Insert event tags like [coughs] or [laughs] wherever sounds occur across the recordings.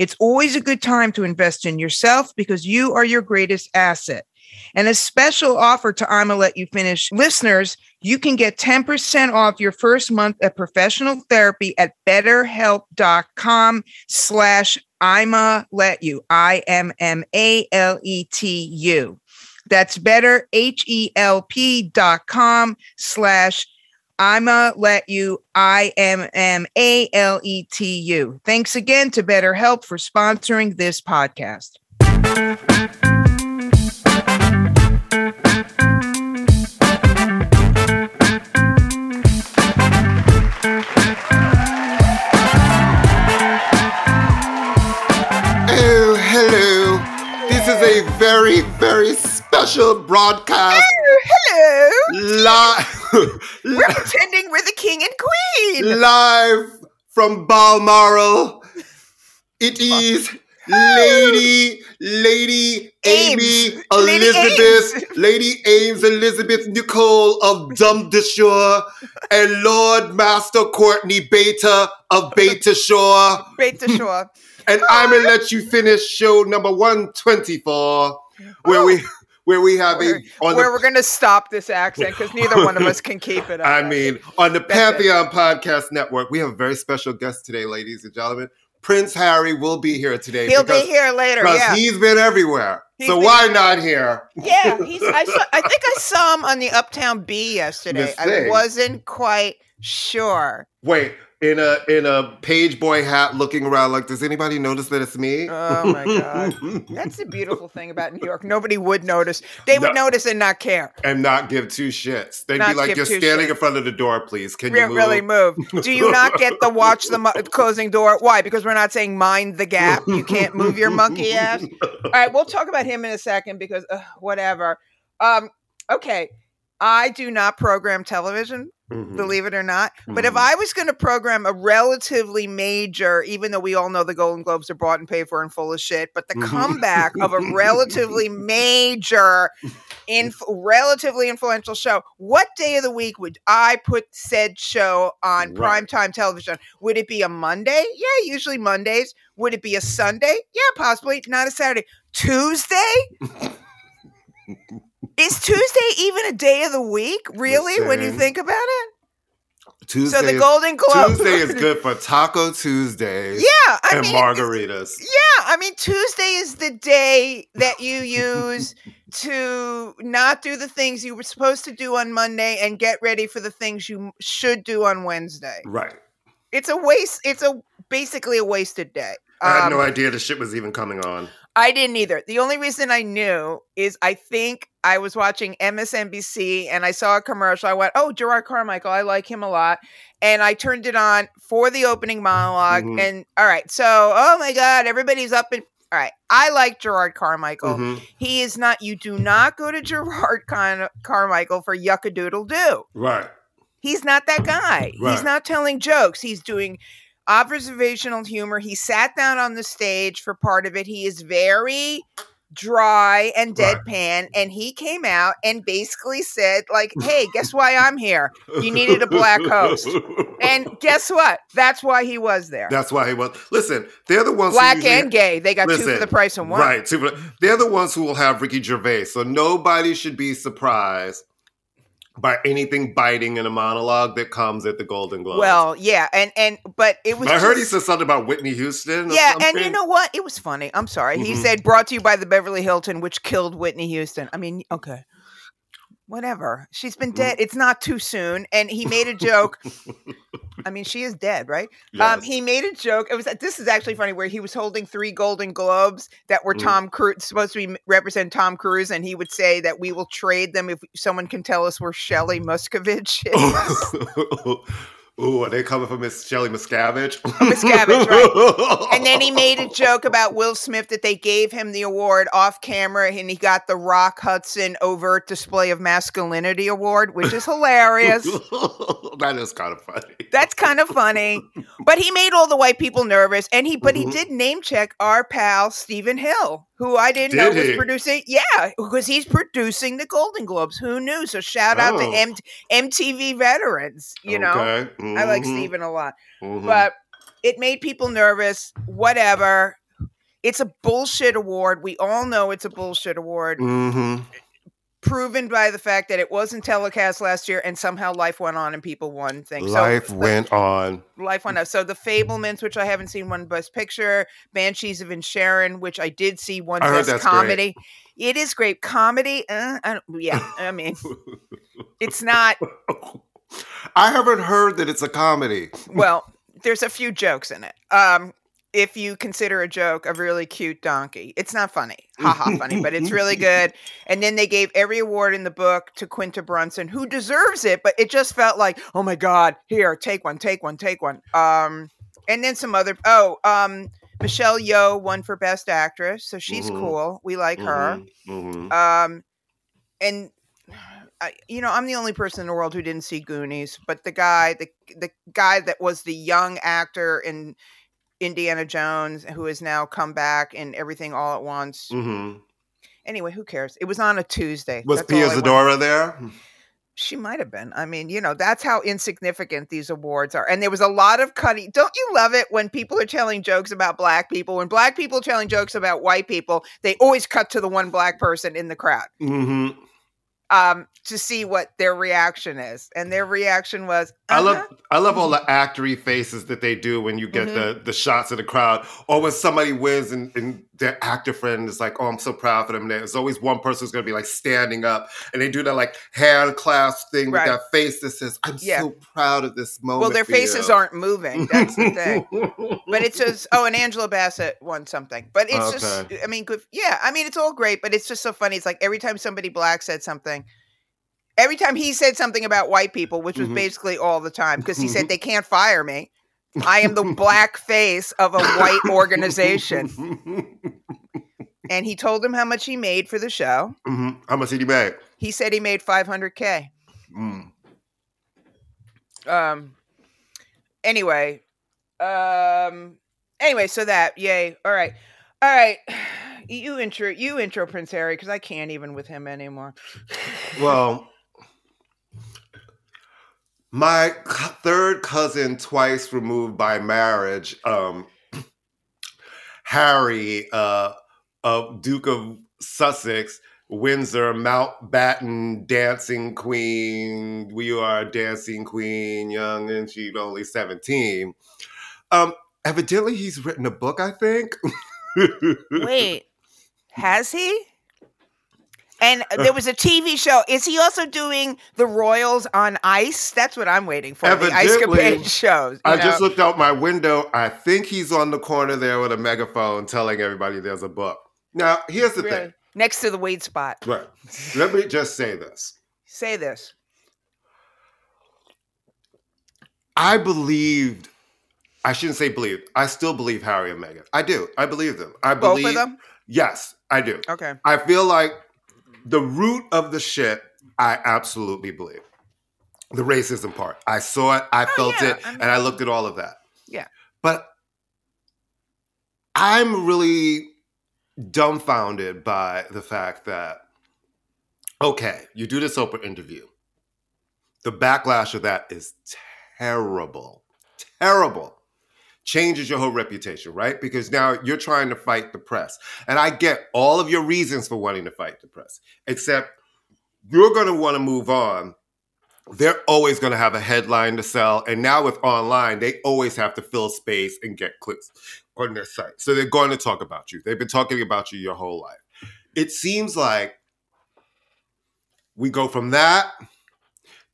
It's always a good time to invest in yourself because you are your greatest asset. And a special offer to I'ma Let You Finish listeners, you can get 10% off your first month of professional therapy at betterhelp.com slash I'ma Let You, I-M-M-A-L-E-T-U. That's better, H-E-L-P dot com slash I'ma let you, I M M A L E T U. Thanks again to BetterHelp for sponsoring this podcast. Oh, hello. This is a very, very special broadcast. Oh, hello. Live, [laughs] We're pretending we're the king and queen. live from Balmoral. It is oh. Lady, Lady Amy Ames. Lady Elizabeth, Ames. [laughs] Lady Ames Elizabeth Nicole of Dumdashore, and Lord Master Courtney Beta of Beta Shore. To shore. And I'm gonna let you finish show number 124, where we where we have Where, a where the we're going to stop this accent because neither one of us can [laughs] keep it up. I mean on the it. Pantheon Podcast Network, we have a very special guest today, ladies and gentlemen. Prince Harry will be here today. he'll because, be here later. because Yeah. he's been everywhere. He's so been why not here? Yeah, [laughs] he's. I, saw, I think I saw him on the Uptown B yesterday. I wasn't quite sure. Wait, in a in a page boy hat, looking around like, does anybody notice that it's me? Oh my [laughs] god, that's the beautiful thing about New York. Nobody would notice. They would No. notice and not care. and not give two shits. They'd Not be like, "You're standing shits. in front of the door, please. Can Re- you move?" really move. Do you not get the watch the mo- [laughs] closing door? Why? Because we're not saying mind the gap. You can't move your monkey ass. [laughs] All right, we'll talk about him in a second because uh, whatever. Um, okay, I do not program television. Mhm. believe it or not. But if Mhm. I was going to program a relatively major, even though we all know the Golden Globes are bought and paid for and full of shit, but the Mhm. comeback of a [laughs] relatively major, [laughs] inf- relatively influential show, what day of the week would I put said show on Right. primetime television? Would it be a Monday? Yeah, usually Mondays. Would it be a Sunday? Yeah, possibly. Not a Saturday. Tuesday? [laughs] Is Tuesday even a day of the week? Really, when you think about it? Tuesday, So the is- Golden Globe. Tuesday is good for [laughs] Taco Tuesdays Yeah, I and mean, margaritas. yeah, I mean Tuesday is the day that you [laughs] use to not do the things you were supposed to do on Monday and get ready for the things you should do on Wednesday. Right. It's a waste. It's a basically a wasted day. I had Um, no idea the shit was even coming on. I didn't either. The only reason I knew is I think I was watching MSNBC and I saw a commercial. I went, "Oh, Jerrod Carmichael, I like him a lot," and I turned it on for the opening monolog Mhm. And all right, so oh my god, everybody's up in. All right, I like Jerrod Carmichael. Mhm. He is not. You do not go to Jerrod Car- Carmichael for yucka doodle do. Right. He's not that guy. He's not telling jokes. He's doing observational humor. He sat down on the stage for part of it. He is very dry and Right. deadpan and he came out and basically said like hey guess why i'm here You needed a black host. and guess what that's why he was there That's why he was. Listen, they're the ones. black usually- and gay they got two for the price of one Right. Two for, they're the ones who will have Ricky Gervais. So nobody should be surprised by anything biting in a monologue that comes at the Golden Globes. well yeah and and but it was I heard he said something about Whitney Houston. Yeah, and you know what? It was funny. I'm sorry. He Mhm. said brought to you by the Beverly Hilton, which killed Whitney Houston. I mean, okay. Whatever. She's been dead. Mm. It's not too soon. And he made a joke. [laughs] I mean, she is dead, right? Um, he made a joke. It was this is actually funny where he was holding three Golden Globes that were Mm. Tom Cruise supposed to be represent Tom Cruise, and he would say that we will trade them if someone can tell us where Shelley Miscavige [laughs] is. [laughs] Ooh, are they coming for Miss Shelley Miscavige? [laughs] Miscavige, right. [laughs] And then he made a joke about Will Smith that they gave him the award off camera and he got the Rock Hudson Overt Display of Masculinity Award, which is hilarious. [laughs] that is kind of funny. That's kind of funny. But he made all the white people nervous and he but Mhm. he did name check our pal Stephen Hill, who I didn't know Did was he? producing. Yeah, because he's producing the Golden Globes. Who knew? So shout out to Oh. M- MTV veterans, you know. Okay. I like Mhm. Stephen a lot Mhm. but it made people nervous. Whatever. It's a bullshit award. We all know it's a bullshit award, Mhm. Proven by the fact that it wasn't telecast last year and somehow life went on and people won things. life so, went on. Life went on. So the Fabelmans, which I haven't seen, won Best Picture. Banshees of Inisherin, which I did see, won I Best that's great. Comedy. It is great comedy. Uh, I yeah, I mean, it's not. [laughs] I haven't heard that it's a comedy. Well, there's a few jokes in it. Um, if you consider a joke a really cute donkey, it's not funny, haha, funny, but it's really [laughs] good. And then they gave every award in the book to Quinta Brunson, who deserves it, but it just felt like, oh my god, here, take one, take one, take one. Um, and then some other. Oh, um, Michelle Yeoh won for Best Actress, so she's Mhm. cool. We like her. Mhm. Mhm. Um, and I, you know, I'm the only person in the world who didn't see Goonies, but the guy, the the guy that was the young actor in Indiana Jones, who has now come back in Everything All at Once. Mhm. Anyway, who cares? It was on a Tuesday. Was Pia Zadora there? She might have been. I mean, you know, that's how insignificant these awards are. And there was a lot of cutting. Don't you love it when people are telling jokes about black people? When black people are telling jokes about white people, they always cut to the one black person in the crowd. hmm um to see what their reaction is and their reaction was I love "Uh-huh." I love all the actory faces that they do when you get Mhm. the the shots of the crowd, or when somebody wins and, and their actor friend is like, "Oh, I'm so proud for them." There's always one person who's gonna be like standing up, and they do that like hand clasp thing Right. with that face that says, "I'm Yeah. so proud of this moment." well their faces you." aren't moving that's the thing [laughs] but it's just oh and angela bassett won something but it's just i mean good yeah i mean it's all great but it's just so funny it's like every time somebody black said something every time he said something about white people which was Mhm. basically all the time because he said [laughs] they can't fire me i am the black face of a white organization. [laughs] And he told him how much he made for the show. Mhm. How much did he make? he said he made 500k Mm. um anyway um anyway so that yay. All right. All right. [sighs] You intro you intro prince harry because i can't even with him anymore. Well, my third cousin, twice removed by marriage, um, [clears throat] Harry, uh, uh, Duke of Sussex, Windsor, Mountbatten, dancing queen. We are a dancing queen, young and she's only 17. Um, evidently, he's written a book, I think. [laughs] wait has he and [laughs] there was a tv show is he also doing the royals on ice that's what i'm waiting for the ice Evidently, capade [laughs] shows I know? just looked out my window. I think he's on the corner there with a megaphone telling everybody there's a book. Now, here's the Really. thing. Next to the weed spot. Right. Let me just say this. Say this. I believed. I shouldn't say believed. I still believe Harry and Meghan. I do. I believe them. I Both believe of them? Yes, I do. Okay. I feel like the root of the shit, I absolutely believe. The racism part. I saw it, I Oh, felt yeah, it, I and I looked at all of that. Yeah. But I'm really dumbfounded by the fact that, okay, you do this Oprah interview. The backlash of that is terrible. Terrible. Changes your whole reputation, right? Because now you're trying to fight the press. And I get all of your reasons for wanting to fight the press, except you're going to want to move on. They're always going to have a headline to sell. And now with online, they always have to fill space and get clicks on their site. So they're going to talk about you. They've been talking about you your whole life. It seems like we go from that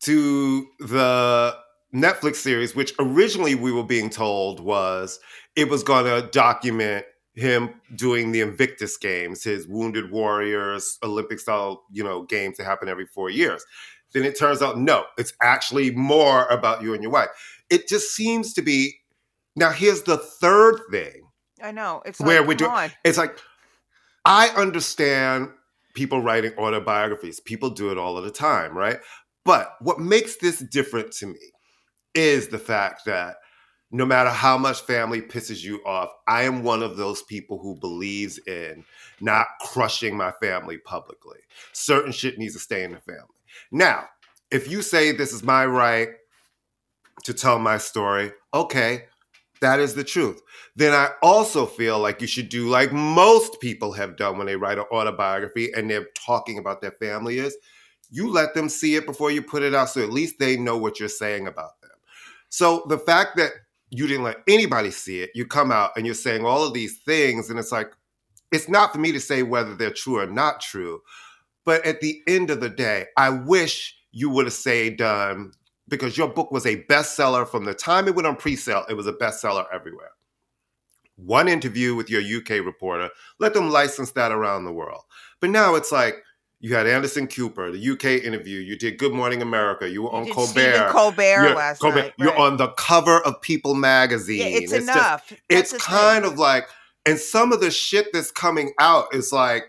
to the Netflix series, which originally we were being told was it was going to document him doing the Invictus Games, his Wounded Warriors Olympic style, you know, games that happen every four years. Then it turns out no, it's actually more about you and your wife. It just seems to be. Now here's the third thing I know. It's where like, we're doing. on. It's like I understand people writing autobiographies. People do it all of the time, right? But what makes this different to me is the fact that no matter how much family pisses you off, I am one of those people who believes in not crushing my family publicly. Certain shit needs to stay in the family. Now, if you say this is my right to tell my story, okay, that is the truth. Then I also feel like you should do like most people have done when they write an autobiography and they're talking about their family is you let them see it before you put it out so at least they know what you're saying about. So the fact that you didn't let anybody see it, you come out and you're saying all of these things and it's like it's not for me to say whether they're true or not true. But at the end of the day, I wish you would have said, done um, because your book was a bestseller from the time it went on pre-sale, it was a bestseller everywhere. One interview with your UK reporter, let them license that around the world. But now it's like you had Anderson Cooper, the UK interview, you did Good Morning America, you were on did Colbert. Stephen Colbert You're- last Colbert, night. You're right. on the cover of People magazine. Yeah, it's, just- enough. That's it's kind thing. of like, and some of the shit that's coming out is like,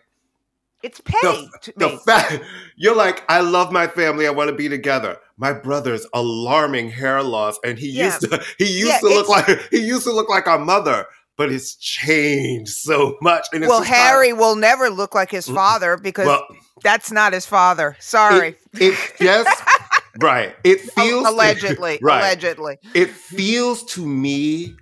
it's petty the, the fact [laughs] you're like, I love my family, I want to be together. My brother's alarming hair loss, and he Yeah. used to [laughs] he used Yeah, to look like [laughs] he used to look like our mother, but it's changed so much. And it's well, Harry will never look like his father because well, that's not his father. Sorry. it, it just [laughs] right. It feels allegedly. [laughs] right. Allegedly. it feels to me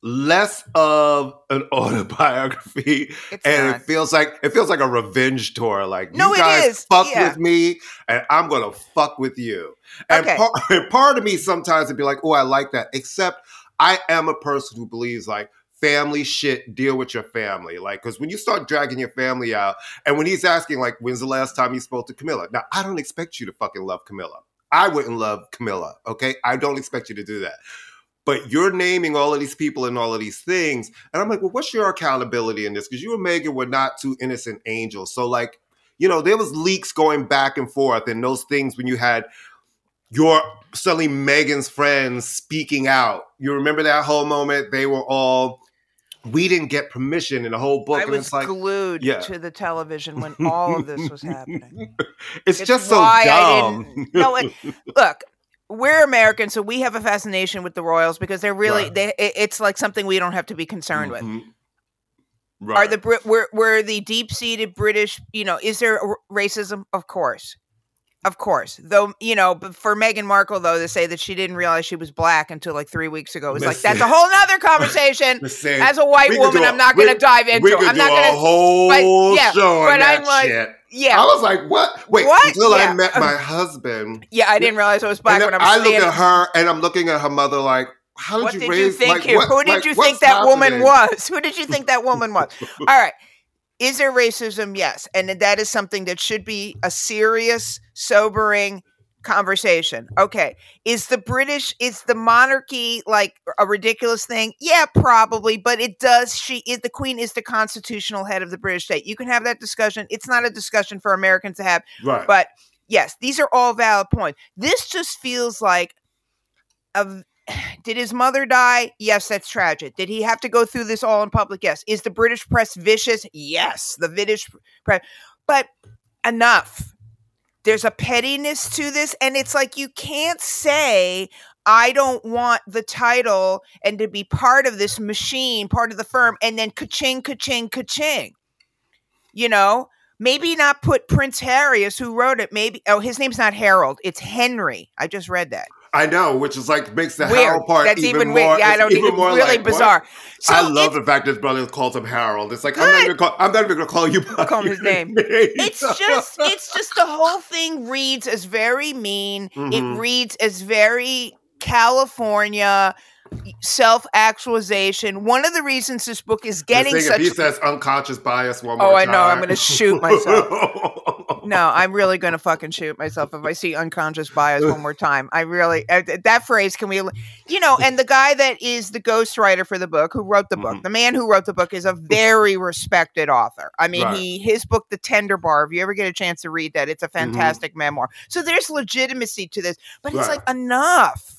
less of an [laughs] autobiography It's and not. it feels like it feels like a revenge tour like No, you guys is. fuck Yeah. with me and i'm gonna fuck with you and, Okay. part, and part of me sometimes would be like oh i like that except i am a person who believes like family shit deal with your family like because when you start dragging your family out and when he's asking like when's the last time you spoke to camilla now i don't expect you to fucking love camilla i wouldn't love camilla okay i don't expect you to do that but you're naming all of these people and all of these things. And I'm like, well, what's your accountability in this? Because you and Meghan were not two innocent angels. So, like, you know, there was leaks going back and forth, and those things when you had your suddenly Meghan's friends speaking out. You remember that whole moment? They were all, we didn't get permission in the whole book. I and was it's like, glued yeah. to the television when [laughs] all of this was happening. it's, It's just so why I dumb. didn't- no, it- [laughs] Look, we're Americans, so we have a fascination with the royals because they're really Right. they. it- It's like something we don't have to be concerned with. Mhm. Are Right. the Brit were were the deep seated British? You know, is there r- racism? Of course, of course. Though you know, but for Meghan Markle though, to say that she didn't realize she was black until like three weeks ago is like that's a whole nother conversation. [laughs] Listen, As a white woman, I'm not going to dive into. we it. could I'm do not going to. whole yeah, show on but that I'm like- shit. Yeah, I was like, what? Wait, What? until Yeah. I met um, my husband. yeah. I didn't realize I was black when I I look at her and I'm looking at her mother like, how did what you did raise you think like, what- Who did like, you think that woman was? [laughs] Who did you think that woman was? [laughs] All right. Is there racism? Yes. And that is something that should be a serious, sobering conversation. Okay. Is the British is the monarchy like a ridiculous thing? Yeah, probably, but it does she is the queen is the constitutional head of the British state. You can have that discussion. It's not a discussion for Americans to have, Right. but yes, these are all valid points. This just feels like a [sighs] did his mother die? Yes, that's tragic. Did he have to go through this all in public? Yes. Is the British press vicious? Yes, the British press. But enough. There's a pettiness to this, and it's like you can't say, I don't want the title and to be part of this machine, part of the firm, and then ka-ching, ka-ching, ka-ching. You know? Maybe not put Prince Harry as who wrote it. Maybe oh, his name's not Harold. It's Henry. I just read that. I know, which is like makes the Weird. Harold part That's even, even, more. weird. Yeah, I don't even more really like, bizarre. So I love the fact that his brother calls him Harold. It's like I'm not Good. even call, I'm not even gonna call you by Call him his name. [laughs] it's just it's just the whole thing reads as very mean Mhm. it reads as very california self-actualization one of the reasons this book is getting such if he says unconscious bias one more time. Oh, I time. know, I'm gonna shoot myself. [laughs] no i'm really gonna fucking shoot myself if i see unconscious bias one more time. I really uh, that phrase can we you know and the guy that is the ghostwriter for the book who wrote the book Mhm. the man who wrote the book is a very respected author. I mean Right. he his book the tender bar if you ever get a chance to read that it's a Mm-hmm. fantastic memoir. So there's legitimacy to this but it's like enough.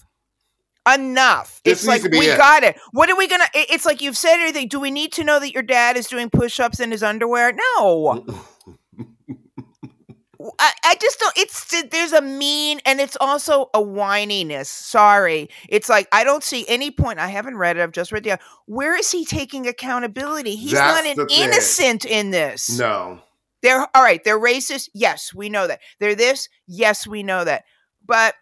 Enough. This it's like we it. got it. What are we gonna it's like you've said everything. Do we need to know that your dad is doing push-ups in his underwear? No [laughs] I, I just don't it's there's a mean and it's also a whininess. Sorry. It's like i don't see any point i haven't read it i've just read the where is he taking accountability? He's That's not an thing. innocent in this. No. they're all right they're racist? Yes we know that. They're this? Yes we know that. But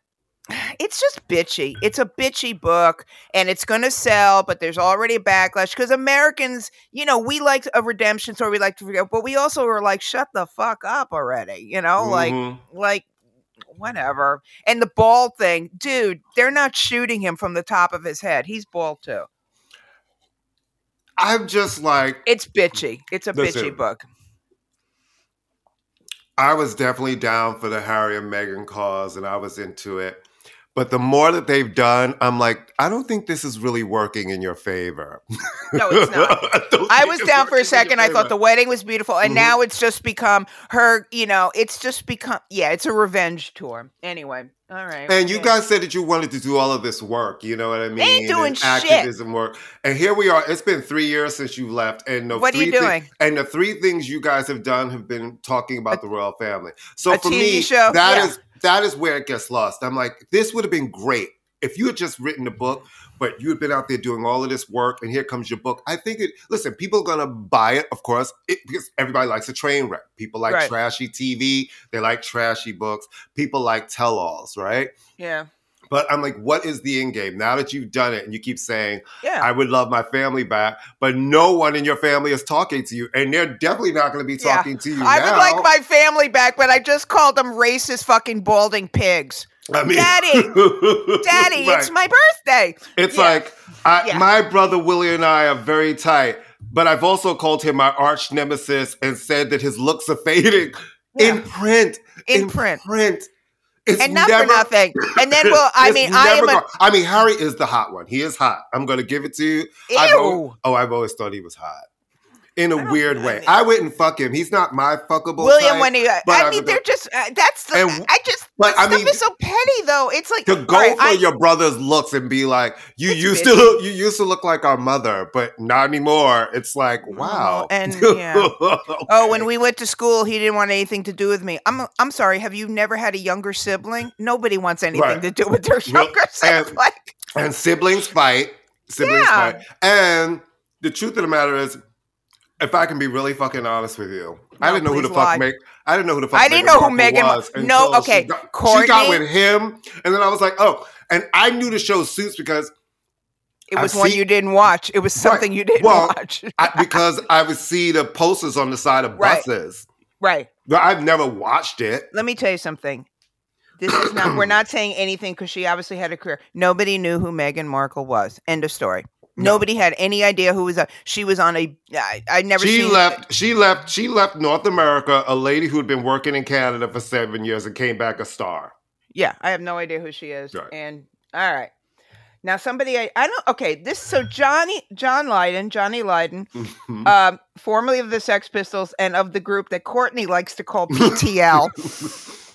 it's just bitchy it's a bitchy book and it's going to sell but there's already a backlash because americans you know we like a redemption story we like to forget but we also are like shut the fuck up already you know like Mhm. like whatever and the ball thing dude they're not shooting him from the top of his head he's bald too I'm just like it's bitchy it's a Listen. bitchy book I was definitely down for the Harry and Meghan cause and I was into it. But the more that they've done, I'm like, I don't think this is really working in your favor. No, it's not. [laughs] don't I was down for a second. I thought the wedding was beautiful, and Mhm. now it's just become her. You know, it's just become yeah, it's a revenge tour. Anyway, all right. And you yeah. guys said that you wanted to do all of this work, you know what I mean? ain't doing and shit. activism work. And here we are. It's been three years since you left. And the What are you three thi- doing? and the three things you guys have done have been talking about the royal family. So a for TV me, show? that Yeah. is that is where it gets lost. I'm like, this would have been great if you had just written a book, but you had been out there doing all of this work, and here comes your book. I think it. Listen, people are gonna buy it, of course, it, because everybody likes a train wreck. People like Right. trashy TV. They like trashy books. People like tell-alls, right? yeah, But I'm like, what is the end game? Now that you've done it and you keep saying, yeah. I would love my family back, but no one in your family is talking to you. And they're definitely not going to be Yeah. talking to you I now. would like my family back, but I just called them racist fucking balding pigs. I mean, Daddy, [laughs] Daddy, it's my birthday. It's Yeah. like, I, Yeah. my brother Willie and I are very tight, but I've also called him my arch nemesis and said that his looks are fading in print. In print. print. It's And not never, for nothing. And then, well, I [laughs] mean, I am a I mean, Harry is the hot one. He is hot. I'm going to give it to you. I've always, oh, I've always thought he was hot. In a weird way. I wouldn't fuck him. He's not my fuckable William, type, when he, but I I mean, they're just uh, that's the. And- I just, but I stuff mean- is so petty, though. It's like to go all right, for I- your brother's looks and be like, you used bitchy. to look, you used to look like our mother, but not anymore. It's like, wow. and, [laughs] yeah. Oh, when we went to school, he didn't want anything to do with me. I'm I'm sorry. Have you never had a younger sibling? Nobody wants anything Right. to do with their younger [laughs] and- sibling. and siblings fight. Siblings Yeah. fight. And the truth of the matter is, if I can be really fucking honest with you, I didn't know who the please fuck lie. Meg. I didn't know who the fuck. I didn't Meghan know who Meghan was. No, okay, She got, she got with him, and then I was like, oh, and I knew the show Suits because It I've was one seen- you didn't watch. It was something you didn't Well, watch. I, [laughs] because I would see the posters on the side of Right. buses. right. But I've never watched it. Let me tell you something. This is not. we're not saying anything because she obviously had a career. Nobody knew who Meghan Markle was. End of story. No. Nobody had any idea who was. A, she was on a. I, I never. She left. She left. She left North America. A lady who had been working in Canada for seven years and came back a star. Yeah, I have no idea who she is. Right. And all right. Now somebody I, I don't okay, this so Johnny John Lydon, Johnny Lydon, Mhm. um, formerly of the Sex Pistols and of the group that Courtney likes to call PTL. [laughs]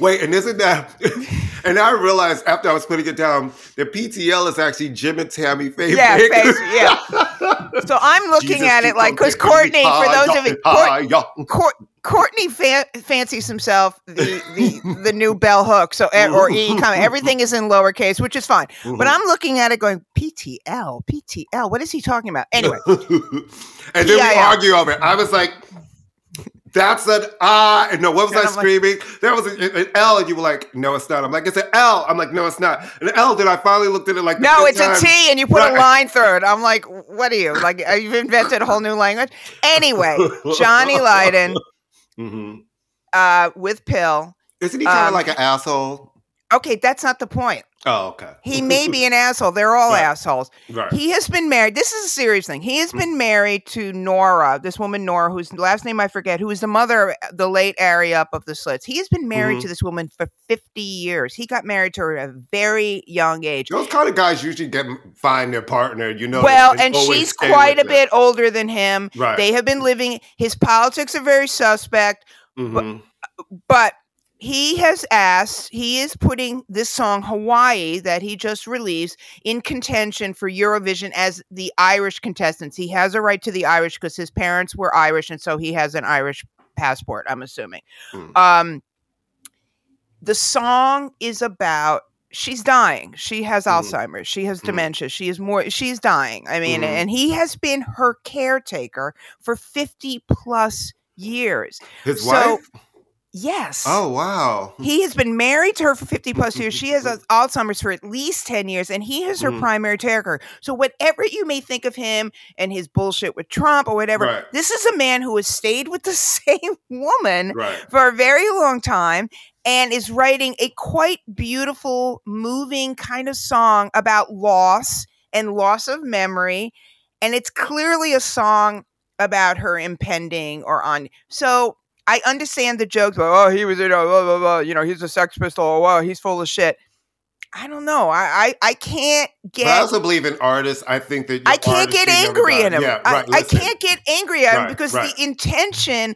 Wait, and isn't that? [laughs] And I realized after I was putting it down that PTL is actually Jim and Tammy Faye. Yeah, Bakker. Faye, yeah. [laughs] so I'm looking Jesus, at it like because taking me Courtney, for those of you, high, Court. Court, Courtney fa- fancies himself the, the [laughs] the new bell hook, so eh, or e comma. Everything is in lowercase, which is fine. But Mhm. I'm looking at it going PTL, PTL. What is he talking about? Anyway, and then we argue over it. I was like, that's an I. And no, what was And I I'm like- screaming? There was an, an L, and you were like, no, it's not. I'm like, it's an L. I'm like, no, it's not. An L, then I finally looked at it like, no, it's a time. T, and you put a line through it. I'm like, what are you like? uh, You've invented a whole new language. Anyway, [laughs] Johnny Lydon Mhm. uh, with PiL. Isn't he kind of Um, like an asshole? Okay, that's not the point. Oh, okay. He may be an asshole. They're all Right. assholes. right. He has been married. This is a serious thing. He has been married to Nora, this woman Nora, whose last name I forget, who is the mother, of the late Ari up of the Slits. He has been married Mhm. to this woman for 50 years. He got married to her at a very young age. Those kind of guys usually get find their partner, you know. well, and she's quite a them. bit older than him. Right. They have been living, his politics are very suspect, Mhm. but he has asked, he is putting this song Hawaii that he just released in contention for Eurovision as the Irish contestants. He has a right to the Irish because his parents were Irish and so he has an Irish passport, I'm assuming. Hmm. Um the song is about she's dying. She has Mhm. Alzheimer's. She has Mhm. dementia. She is more she's dying. I mean, Mhm. and he has been her caretaker for 50 plus years. His so- wife. Yes. Oh wow. He has been married to her for 50 plus years. She has [laughs] Alzheimer's for at least 10 years, and he is her Mhm. primary caregiver. So, whatever you may think of him and his bullshit with Trump or whatever, Right. this is a man who has stayed with the [laughs] same woman Right. for a very long time and is writing a quite beautiful, moving kind of song about loss and loss of memory. And it's clearly a song about her impending or on. So I understand the jokes. Like, oh, he was in a, blah, blah, blah, you know, he's a sex pistol. Oh, wow, he's full of shit. I don't know. I I, I can't But I get. also believe in artists. I think that I can't get angry at him. Yeah, I, right. I listen. can't get angry at him Right, because right. the intention.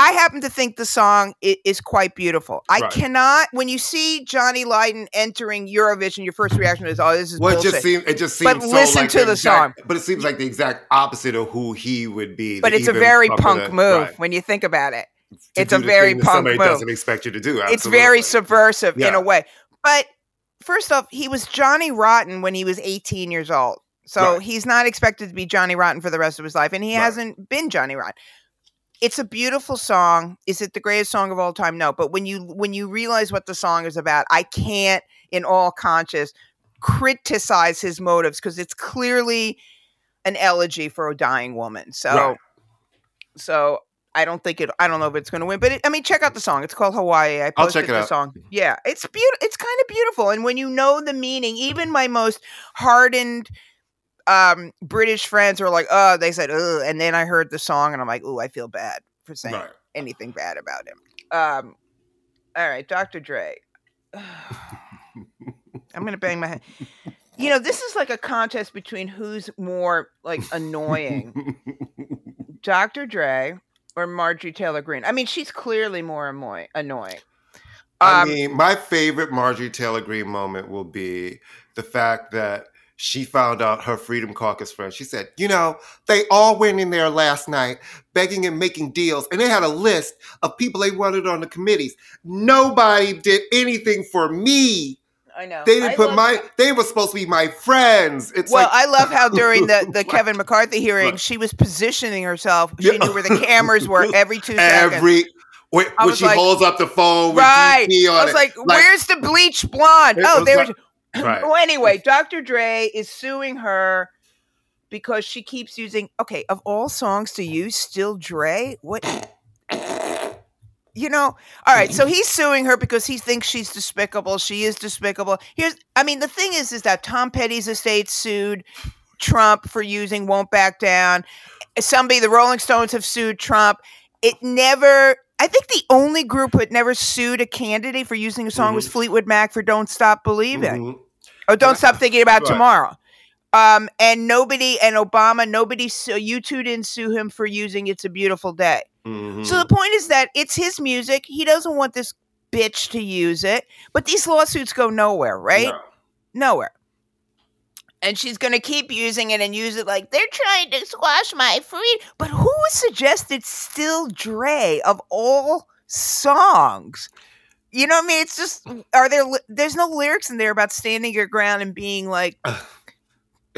I happen to think the song is, is quite beautiful. I Right. cannot. When you see Johnny Lydon entering Eurovision, your first reaction is, "Oh, this is Well, it bullshit." just seems it just seems But so listen like to the exact- song. But it seems like the exact opposite of who he would be. but it's a very punk move right, when you think about it. It's a very punk somebody move. doesn't expect you to do. It's very absolutely. subversive in a way. But first off, he was Johnny Rotten when he was 18 years old. So Right. he's not expected to be Johnny Rotten for the rest of his life, and he Right. hasn't been Johnny Rotten. It's a beautiful song. Is it the greatest song of all time? No. But when you when you realize what the song is about, I can't, in all conscience, criticize his motives because it's clearly an elegy for a dying woman. So Right. so I don't think it. I don't know if it's going to win, but it, I mean, check out the song. It's called Hawaii. I I'll posted check it the out. song. Yeah, it's beautiful. It's kind of beautiful, and when you know the meaning, even my most hardened um British friends are like, "Oh," they said, "Ugh," and then I heard the song, and I'm like, "Oh, I feel bad for saying Right. anything bad about him." Um, all right, Dr. Dre. [sighs] I'm gonna bang my head. You know, this is like a contest between who's more like annoying. [laughs] Dr. Dre or Marjorie Taylor Greene. I mean, she's clearly more annoy- annoying. I Um, mean, my favorite Marjorie Taylor Greene moment will be the fact that she found out her Freedom Caucus friends. She said, You know, they all went in there last night begging and making deals, and they had a list of people they wanted on the committees. Nobody did anything for me. I know. They didn't I put my, they were supposed to be my friends. It's Well, like, I love how during the, [laughs] the Kevin McCarthy hearing, she was positioning herself. She knew where the cameras were [laughs] every two seconds. every, when, she like- holds up the phone with Right. On I was it. like, "Where's the bleach blonde?" Oh, there like- was. [laughs] Right. Well, [clears throat] anyway, Dr. Dre is suing her because she keeps using. Okay, of all songs to use, still Dre. What? [coughs] [clears throat] You know, all right. So he's suing her because he thinks she's despicable. She is despicable. Here's, I mean, the thing is, is that Tom Petty's estate sued Trump for using "Won't Back Down." Somebody, the Rolling Stones have sued Trump. It never I think the only group that never sued a candidate for using a song was Mhm. Fleetwood Mac for "Don't Stop Believing" Mhm. or "Don't Stop Thinking About Right. Tomorrow." Um, and nobody and Obama, nobody, So you two didn't sue him for using "It's a Beautiful Day." Mhm. So the point is that it's his music. He doesn't want this bitch to use it, but these lawsuits go nowhere, right? No. Nowhere. And she's going to keep using it and use it like they're trying to squash my freedom. But who suggested Still Dre of all songs? You know what I mean? It's just are there there's no lyrics in there about standing your ground and being like [sighs]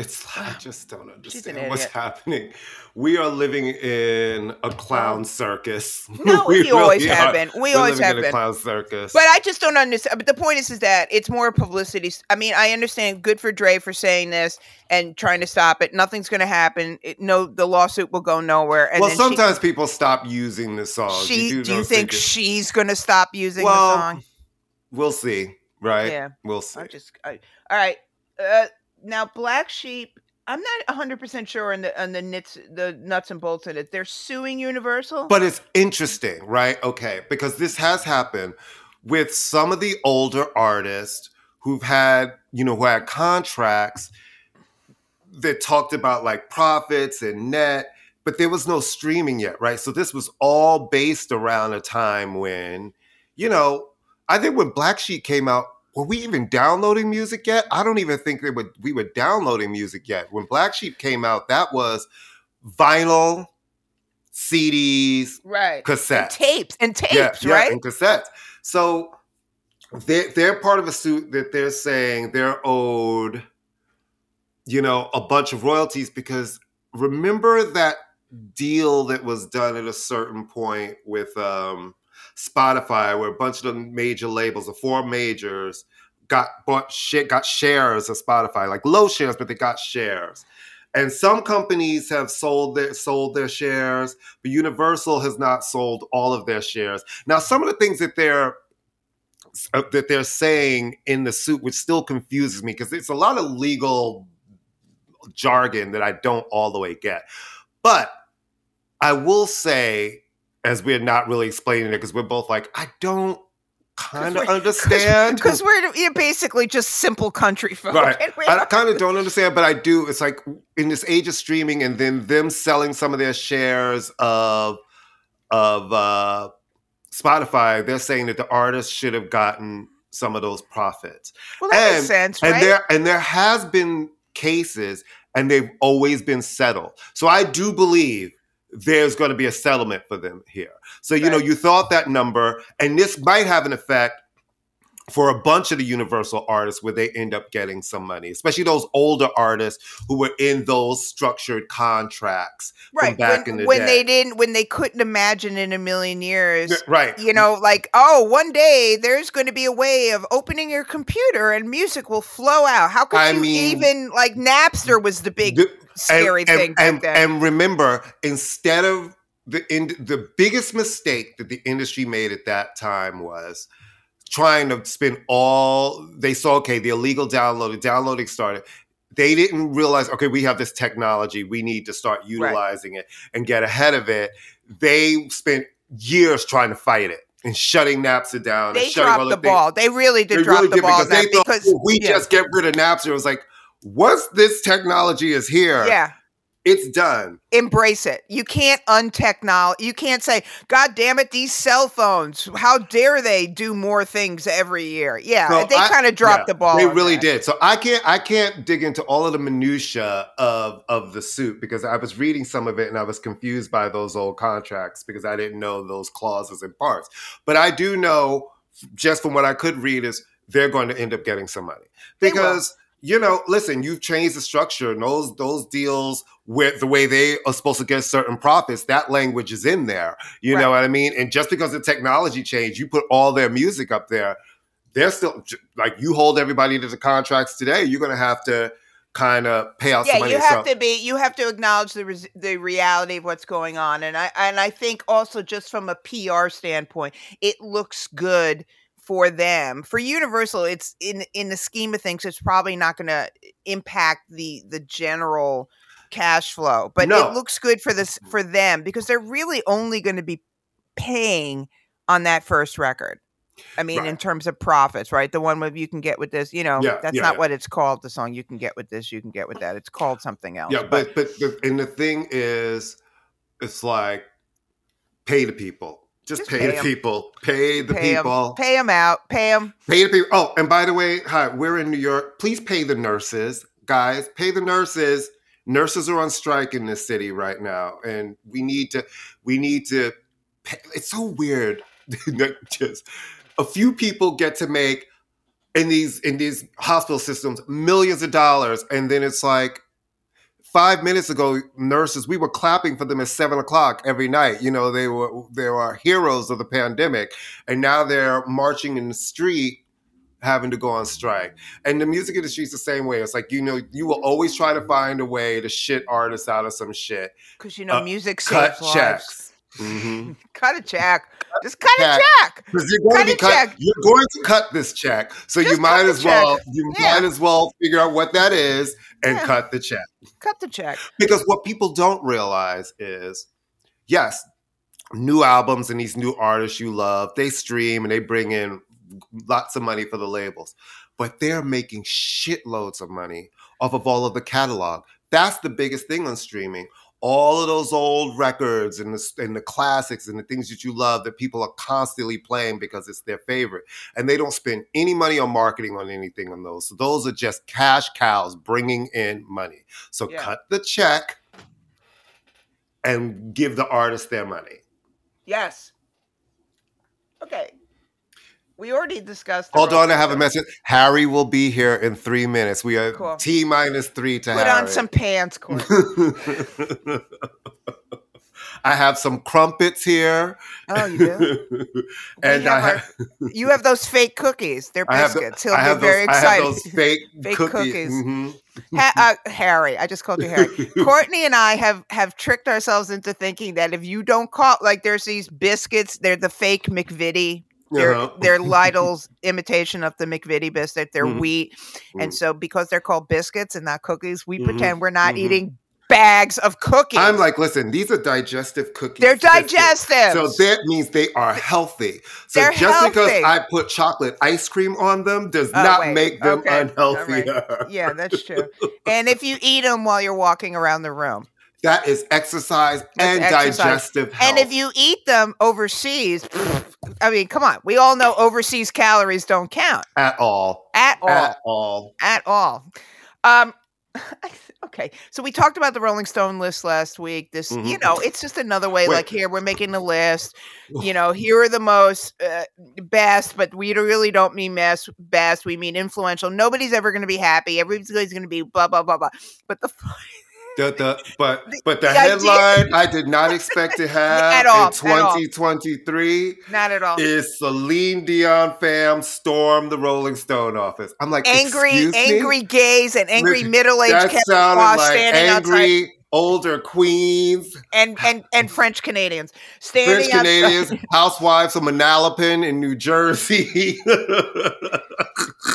It's [laughs] like, I just don't understand what's happening. We are living in a clown circus. [laughs] No, we always really have are. been. We We're always living have in been. a clown circus. But I just don't understand. But the point is, is that it's more publicity. I mean, I understand. Good for Dre for saying this and trying to stop it. Nothing's going to happen. It, no, the lawsuit will go nowhere. And well, then she- sometimes people stop using the song. she. do you know, think she's going to stop using Well, the song? We'll see, right? Yeah. we'll see. I just. I, all right. Uh, now, Black Sheep. I'm not 100 percent sure on the on the nits the nuts and bolts in it. They're suing Universal. But it's interesting, right? Okay, because this has happened with some of the older artists who've had, you know, who had contracts that talked about like profits and net, but there was no streaming yet, right? So this was all based around a time when, you know, I think when Black Sheep came out, were we even downloading music yet? I don't even think they were we were downloading music yet. When Black Sheep came out, that was vinyl, CDs, right. And cassettes. tapes and tapes, right? and cassettes. So they're, they're part of a suit that they're saying they're owed, you know, a bunch of royalties because remember that deal that was done at a certain point with um, Spotify, where a bunch of the major labels, the four majors, got bought shit, got shares of Spotify, like low shares, but they got shares. And some companies have sold their sold their shares, but Universal has not sold all of their shares. Now, some of the things that they're that they're saying in the suit, which still confuses me, because it's a lot of legal jargon that I don't all the way get. But I will say, as we're not really explaining it, because we're both like, I don't kind of understand. [laughs] Because we're basically just simple country folk. Right. I kind of don't understand, but I do. It's like in this age of streaming, and then them selling some of their shares of of uh, Spotify. They're saying that the artists should have gotten some of those profits, well, that makes and- sense, and there and there has been cases, and they've always been settled. So I do believe there's going to be a settlement for them here. So you know, you thought that number, and this might have an effect for a bunch of the Universal artists where they end up getting some money, especially those older artists who were in those structured contracts from right. back when in the when day. they didn't, when they couldn't imagine in a million years. Right. You know, like, oh, one day there's going to be a way of opening your computer and music will flow out. How could I you mean- even like Napster was the big The- scary and, thing and, and, and remember, instead of the in, the biggest mistake that the industry made at that time was trying to spend all they saw. Okay, the illegal downloading, downloading started. They didn't realize. Okay, we have this technology. We need to start utilizing it and get ahead of it. They spent years trying to fight it and shutting Napster down. they and shutting all dropped the things. ball. They really did They drop really the did ball because they thought because "Well, we yeah, just get rid of Napster. It was like once this technology is here, yeah. it's done. embrace it. You can't untechnology. You can't say, "God damn it, these cell phones! How dare they do more things every year?" Yeah, So they kind of dropped yeah, the ball. They really that. did. So I can't I can't dig into all of the minutia of of the suit because I was reading some of it and I was confused by those old contracts because I didn't know those clauses and parts. But I do know just from what I could read is they're going to end up getting some money because you know, listen, you've changed the structure and those those deals with the way they are supposed to get certain profits, that language is in there. You Right. know what I mean? And just because the technology changed, you put all their music up there, they're still like you hold everybody to the contracts today. You're going to have to kind of pay out some Yeah, money. you have So- to be. You have to acknowledge the res- the reality of what's going on, and I and I think also just from a PR standpoint, it looks good for them. For Universal, it's in in the scheme of things, it's probably not going to impact the the general cash flow, but No. it looks good for this mm-hmm. for them because they're really only going to be paying on that first record. I mean, Right. in terms of profits, right? The one with you can get with this, you know, Yeah, that's yeah, not yeah. what it's called. The song you can get with this, you can get with that. It's called something else. Yeah, but but the, and the thing is, it's like pay the people. Just, Just pay, pay the 'em. people. Pay the people. pay them, out, pay them. Pay the people. Oh, and by the way, hi, we're in New York. Please pay the nurses, guys. Pay the nurses. Nurses are on strike in this city right now, and we need to. We need to. Pay. It's so weird. [laughs] Just a few people get to make in these in these hospital systems millions of dollars, and then it's like five minutes ago, nurses we were clapping for them at seven o'clock every night. You know, they were they were heroes of the pandemic, and now they're marching in the street having to go on strike. And the music industry is the same way. It's like you know, you will always try to find a way to shit artists out of some shit. Because, you know, Uh, music cut lives. checks. Mm-hmm. [laughs] Cut a check. Just cut Check. a check. Because you're going Cut to cut, check. you're going to cut this check, so Just you might as well you. Yeah. might as well figure out what that is and Yeah. cut the check. Cut the check. Because what people don't realize is, yes, new albums and these new artists you love, they stream and they bring in lots of money for the labels, but they're making shitloads of money off of all of the catalog. That's the biggest thing on streaming. All of those old records and the, and the classics and the things that you love that people are constantly playing because it's their favorite. And they don't spend any money on marketing on anything on those. So those are just cash cows bringing in money. So Yeah. cut the check and give the artist their money. Yes. Okay. We already discussed. Hold on, I have a message. Harry will be here in three minutes. We are Cool. T minus three to Put Harry. on some pants, Court. [laughs] I have some crumpets here. Oh, you do? [laughs] and We I have have, [laughs] You have those fake cookies. They're biscuits. the- He'll I be very those, I have excited. those fake, Fake cookies. cookies. Mhm. Ha- uh, Harry, I just called you Harry. Courtney and I have have tricked ourselves into thinking that if you don't call like there's these biscuits, they're the fake McVitie. They're Uh-huh. they're [laughs] Lidl's imitation of the McVitie biscuit. They're Mhm. wheat, and Mm. so because they're called biscuits and not cookies, we Mhm. pretend we're not Mhm. eating bags of cookies. I'm like, listen, these are digestive cookies. they're digestive. So that means they are healthy. So They're just because. I put chocolate ice cream on them does Oh, not wait. make them Okay. All right. unhealthier. yeah, that's true. [laughs] and if you eat them while you're walking around the room, That is exercise That's and exercise. digestive health. And if you eat them overseas, I mean, come on. We all know overseas calories don't count at all, at all. at all. At all. Um [laughs] okay. So we talked about the Rolling Stone list last week. This, you Mhm. know, it's just another way Wait. like here we're making the list. You know, here are the most uh, best, but we really don't mean best, best. We mean influential. Nobody's ever going to be happy. Everybody's going to be blah blah blah blah. But the [laughs] The, the, but but the, the idea- headline I did not expect to [laughs] have all, in at 2023 not at all. is Celine Dion fam storm the Rolling Stone office. I'm like, angry, excuse me? angry gays and angry middle-aged That Kevin Ross like standing outside, angry older queens, and and and French Canadians standing French outside. Canadians, [laughs] housewives from Manalapan in New Jersey. [laughs]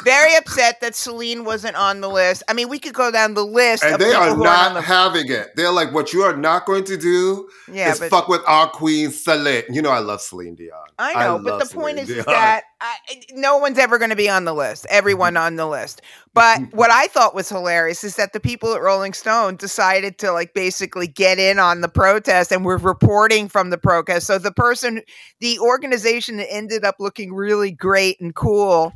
very upset that Celine wasn't on the list. I mean, we could go down the list, and they are not having it. They're like, what you are not going to do yeah, is but fuck with our queen Celine. You know, I love Celine Dion. I know. but love the point Celine is Dion. that I, no one's ever going to be on the list. Everyone on the list. But [laughs] what I thought was hilarious is that the people at Rolling Stone decided to like basically get in on the protest and were reporting from the protest. So the person, the organization that ended up looking really great and cool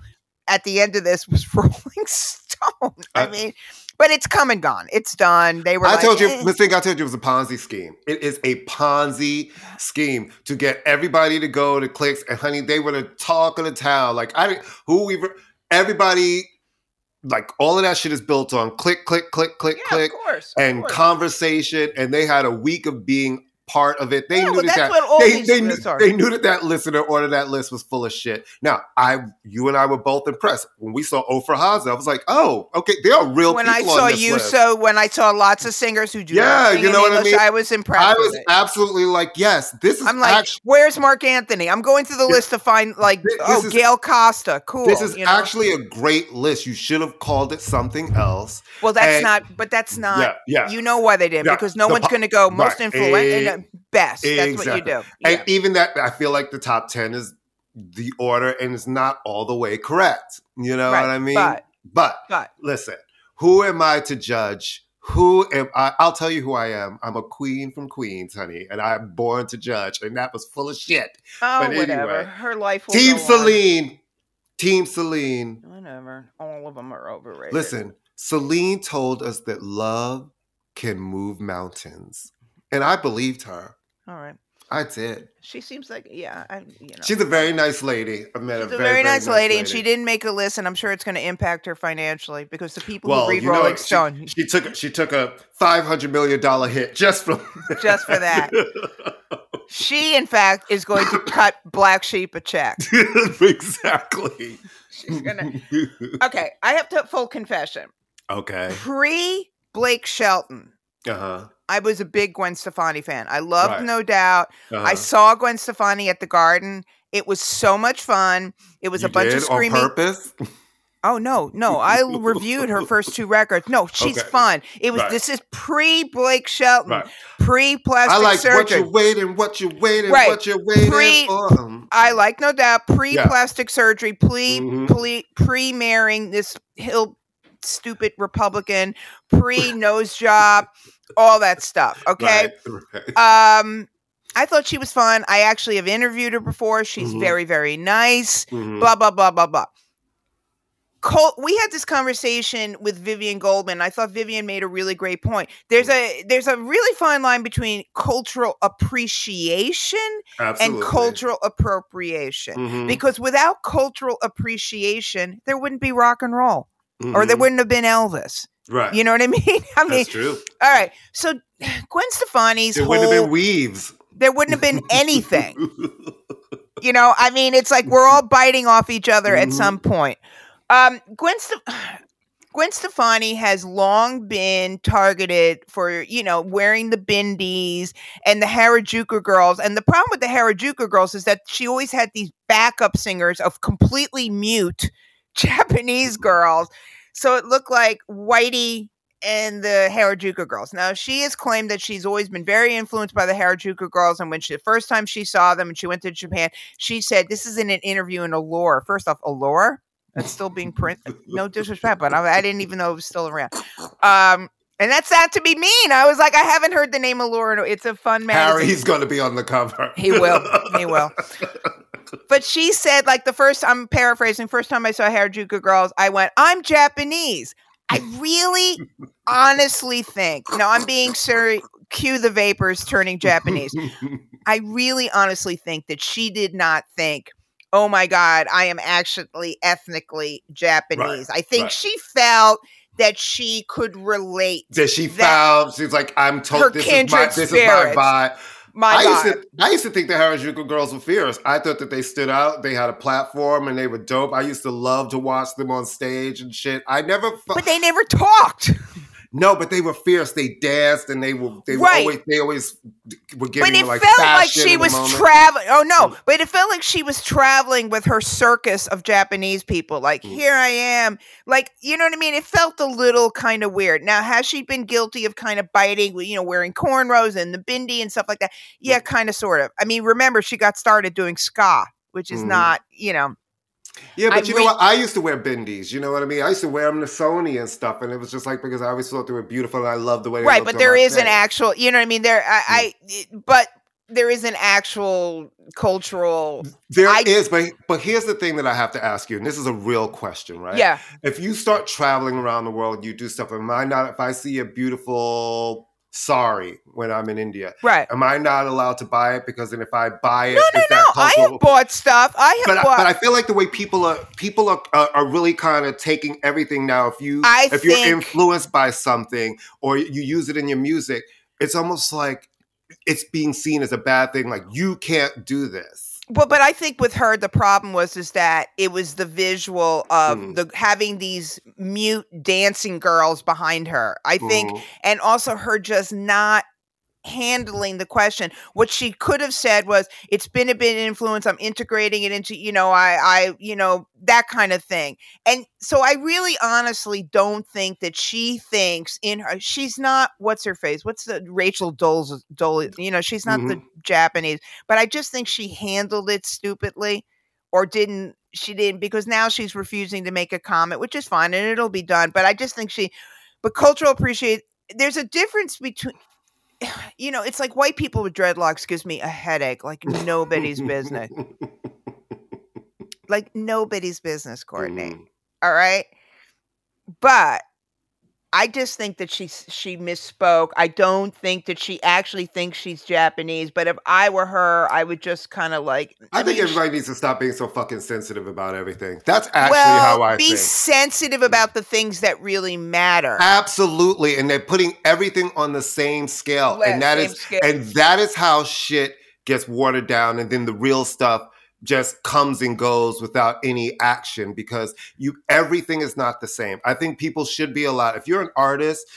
at the end of this was [laughs] Rolling Stone. I I- mean, but it's come and gone. It's done. They were. I like, told you, "Eh." the thing I told you it was a Ponzi scheme. It is a Ponzi scheme to get everybody to go to clicks. And honey, they were the talk of the town. Like I, didn't- who we, everybody, like all of that shit is built on click, click, click, click, Yeah, click, of course, of and course. conversation. And they had a week of being part of it. They Yeah, knew that, that's that they, they, knew, are. they knew that that listener order that list was full of shit. Now, I, you and I were both impressed when we saw Ofra Haza. I was like, oh, okay, there are real when I saw you, list. so when I saw lots of singers who do Yeah, you know what I mean? I was impressed. I was absolutely like, yes, this is I'm like, actually where's Marc Anthony? I'm going through the list to find like, this oh, is- Gal Costa, cool. this is you know? actually a great list. You should have called it something else. well, that's and- not, but that's not. yeah, yeah. You know why they did Yeah, because no the one's going to go most right, influential. Best. That's what you do. And Yeah. even that, I feel like the top 10 is the order and it's not all the way correct. You know Right, what I mean? but- but But listen, who am I to judge? Who am I? I'll tell you who I am. I'm a queen from Queens, honey, and I'm born to judge. And that was full of shit. oh, But whatever. anyway. Her life will Team go on. Celine. Team Celine. Whatever. All of them are overrated. Listen, Celine told us that love can move mountains. And I believed her. All right. I did. She seems like yeah. I you know. She's a very nice lady. I met She's a a very, nice lady, and she didn't make a list, and I'm sure it's going to impact her financially because the people Well, who read you know, Rolling she- Stone She took she took a five hundred million dollar hit just for [laughs] just for that. [laughs] She, in fact, is going to cut Black Sheep a check. [laughs] exactly. She's gonna. Okay, I have to full confession. okay. Pre Blake Shelton, Uh huh. I was a big Gwen Stefani fan. I loved Right. No Doubt. Uh-huh. I saw Gwen Stefani at the Garden. It was so much fun. It was You a bunch of did on screaming. purpose. Oh no, no! I reviewed her [laughs] first two records. No, she's Okay. fun. It was Right. this is pre Blake Shelton, Right. pre plastic I like what you're waiting, what you're waiting, Right. what you're waiting Pre- for. Um, I like no doubt pre Yeah. plastic surgery, pre Mhm. pre pre marrying this hill stupid Republican, pre nose job, all that stuff. [laughs] Okay. Right, right. Um, I thought she was fun. I actually have interviewed her before. She's Mhm. very very nice. Mhm. blah blah blah blah blah. Col- we had this conversation with Vivien Goldman. I thought Vivien made a really great point. There's a there's a really fine line between cultural appreciation Absolutely. and cultural appropriation. Mhm, Because without cultural appreciation, there wouldn't be rock and roll, or there mhm. wouldn't have been Elvis. Right. You know what I [laughs] mean? I mean, That's true. all right. So Gwen Stefani's There whole wouldn't have been weaves. there wouldn't have been [laughs] anything. You know, I mean, it's like we're all biting off each other at Mhm. some point. Um, Gwen, Ste- [sighs] Gwen Stefani has long been targeted for, you know, wearing the bindies and the Harajuku girls. And the problem with the Harajuku girls is that she always had these backup singers of completely mute [laughs] Japanese girls. So it looked like Whitey and the Harajuku girls. Now she has claimed that she's always been very influenced by the Harajuku girls, and when she the first time she saw them and she went to Japan, she said, "This is in an interview in Allure." First off, Allure that's still being printed. No disrespect, but I, I didn't even know it was still around. Um, and that's not to be mean. I was like, I haven't heard the name Allure. It's a fun man. magazine. he's going to be on the cover. He will. He will. [laughs] [laughs] But she said, like the first, I'm paraphrasing, first time I saw Harajuku Girls, I went, I'm Japanese. I really honestly think, no, I'm being sorry, cue the vapors turning Japanese. I really honestly think that she did not think, oh my God, I am actually ethnically Japanese. I think right. she felt that she could relate. that she that- found. She's like, I'm told this is my kindred this is my vibe. My I God. used to I used to think the Harajuku girls were fierce. I thought that they stood out. They had a platform and they were dope. I used to love to watch them on stage and shit. I never felt but they never talked. [laughs] no, but they were fierce. They danced and they were they were always they always were But it like felt like she was traveling. Oh no! Mm. But it felt like she was traveling with her circus of Japanese people. Like Mm. here I am. Like you know what I mean? It felt a little kind of weird. Now has she been guilty of kind of biting? You know, wearing cornrows and the bindi and stuff like that? Mm. Yeah, kind of, sort of. I mean, remember she got started doing ska, which is Mhm. not you know. Yeah, but I you re- know what? I used to wear bindies. You know what I mean? I used to wear them to Sony and stuff, and it was just like because I always thought they were beautiful and I loved the way they right but there is an actual you know what i mean there i, I but there is an actual cultural There I- is, but but here's the thing that I have to ask you, and this is a real question, right? yeah If you start traveling around the world, you do stuff. Am I not? If I see a beautiful sari when I'm in India, right am I not allowed to buy it? Because then if I buy it, no no no i have bought stuff i have But, I- bought but I feel like the way people are people are are, are really kind of taking everything now. If you I if you're influenced by something or you use it in your music, it's almost like it's being seen as a bad thing. Like you can't do this. Well, but I think with her, the problem was is that it was the visual of Mhm. the having these mute dancing girls behind her. I think, Mhm. and also her just not handling the question. What she could have said was, "It's been a bit influence. I'm integrating it into, you know, I, I, you know, that kind of thing." And so I really, honestly, don't think that she thinks in her. She's not. What's her face? What's the Rachel Dole's Dole? You know, she's not the Mm-hmm. Japanese. But I just think she handled it stupidly, or didn't. She didn't because now she's refusing to make a comment, which is fine, and it'll be done. But I just think she. But cultural appreciate. There's a difference between [sighs] you know, it's like white people with dreadlocks gives me a headache like nobody's business. [laughs] Like nobody's business, Courtney. Mhm. All right. But I just think that she s- she misspoke. I don't think that she actually thinks she's Japanese. But if I were her, I would just kind of like. I think mean, sh- everybody needs to stop being so fucking sensitive about everything. That's actually well, how I be think. sensitive about the things that really matter. Absolutely, and they're putting everything on the same scale, and that is, scale. and that is how shit gets watered down, and then the real stuff just comes and goes without any action because you everything is not the same. I think people should be allowed. If you're an artist,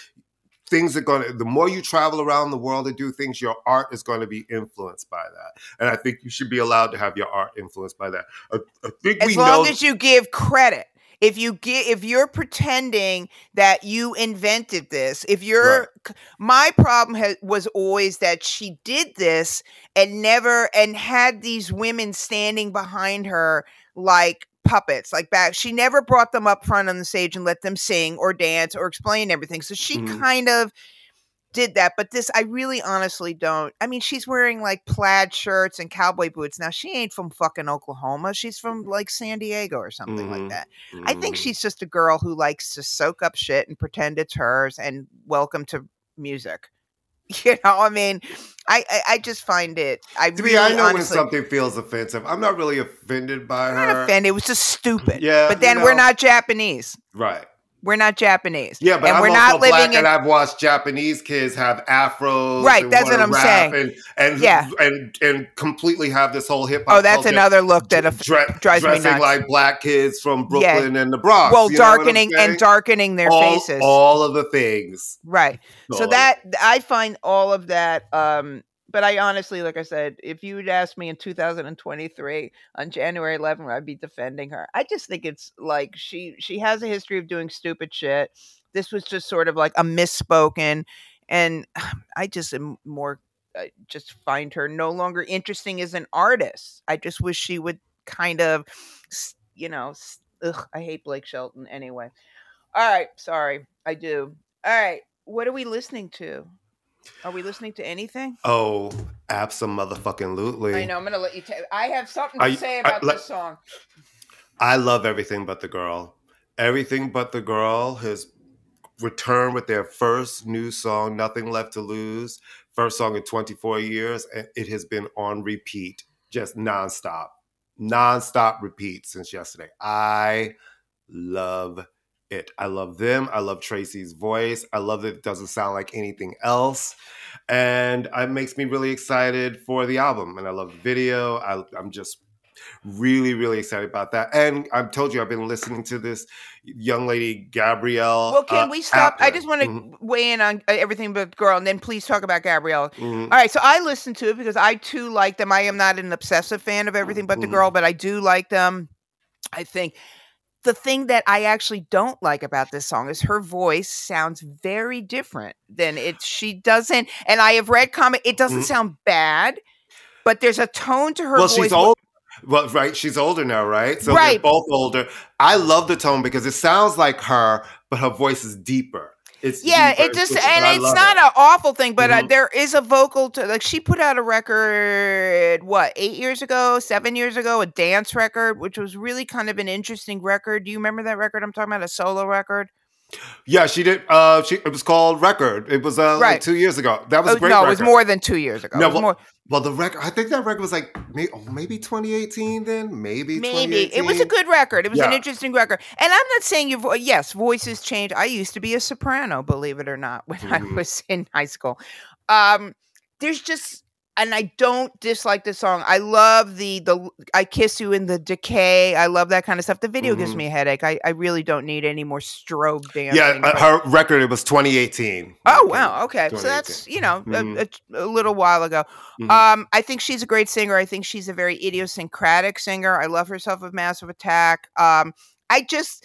things are going to. The more you travel around the world and do things, your art is going to be influenced by that, and I think you should be allowed to have your art influenced by that. I, I think as long know. as you give credit if you give if you're pretending that you invented this if you're c- my problem ha- was always that she did this and never and had these women standing behind her like puppets like back she never brought them up front on the stage and let them sing or dance or explain everything so she Mhm. kind of did that but this i really honestly don't i mean she's wearing like plaid shirts and cowboy boots now she ain't from fucking oklahoma she's from like san diego or something like Mhm. that i think Mhm. she's just a girl who likes to soak up shit and pretend it's hers and welcome to music [laughs] you know i mean i i, I just find it i To really me, I know when something feels offensive. I'm not really offended by I'm her. not offended it was just stupid Yeah, but you then we're not japanese Right. We're not japanese Yeah, but and I'm we're not living in and I've watched Japanese kids have afros. Right, and that's what I'm saying. And, and Yeah. and and completely have this whole hip hop. oh that's another look that aff- dre- drives me dressing nuts. like black kids from Yeah. Brooklyn and the Bronx. well you know what I'm darkening and darkening their all, faces all of the things. right so of that i find all of that um but i honestly like i said if you would ask me in 2023 on january 11th i'd be defending her i just think it's like she she has a history of doing stupid shit. This was just sort of like a misspoken and [sighs] i just am more I just find her no longer interesting as an artist. I just wish she would kind of you know ugh, i hate blake shelton anyway. All right sorry i do. All right what are we listening to are we listening to anything Oh, absolutely. i know i'm gonna let you take i have something to I- say I- about let- this song I love everything but the girl. Everything but the girl has returned with their first new song, Nothing Left to Lose. First song in 24 years, and it has been on repeat, just nonstop, nonstop repeat since yesterday. I love it. I love them. I love Tracey's voice. I love that it doesn't sound like anything else. And it makes me really excited for the album. And I love the video. I, I'm just really really excited about that and i've told you i've been listening to this young lady gabrielle well can uh, we stop i just want to Mhm, weigh in on uh, everything but girl and then please talk about gabrielle mhm. All right, so I listened to it because I too like them. I am not an obsessive fan of everything but the Mhm. girl, but I do like them. I think the thing that I actually don't like about this song is her voice sounds very different than it. She doesn't, and I have read comment. It doesn't Mhm. sound bad, but there's a tone to her well voice. she's old well right she's older now right so they're both older i love the tone because it sounds like her but her voice is deeper it's Yeah, it just and it's not it. an awful thing, but uh, Mhm. there is a vocal to like she put out a record what eight years ago, seven years ago, a dance record, which was really kind of an interesting record. Do you remember that record? I'm talking about a solo record. Yeah she did uh she it was called record it was uh like Right. two years ago that was Oh, a great no, record. it was more than two years ago. No, well, more, well the record i think that record was like may, oh, maybe 2018 then maybe maybe it was a good record. It was an interesting record, and I'm not saying your voice. Yes, voices change. I used to be a soprano, believe it or not, when I Mhm. was in high school. Um, there's just and I don't dislike the song. I love the the I kiss you in the decay. I love that kind of stuff. The video gives Mhm. me a headache. I, I really don't need any more strobe dancing. Yeah, uh, her record it was 2018. Oh wow, okay. So that's you know Mhm. a, a, a little while ago. Mhm. Um, I think she's a great singer. I think she's a very idiosyncratic singer. I love herself with Massive Attack. Um, I just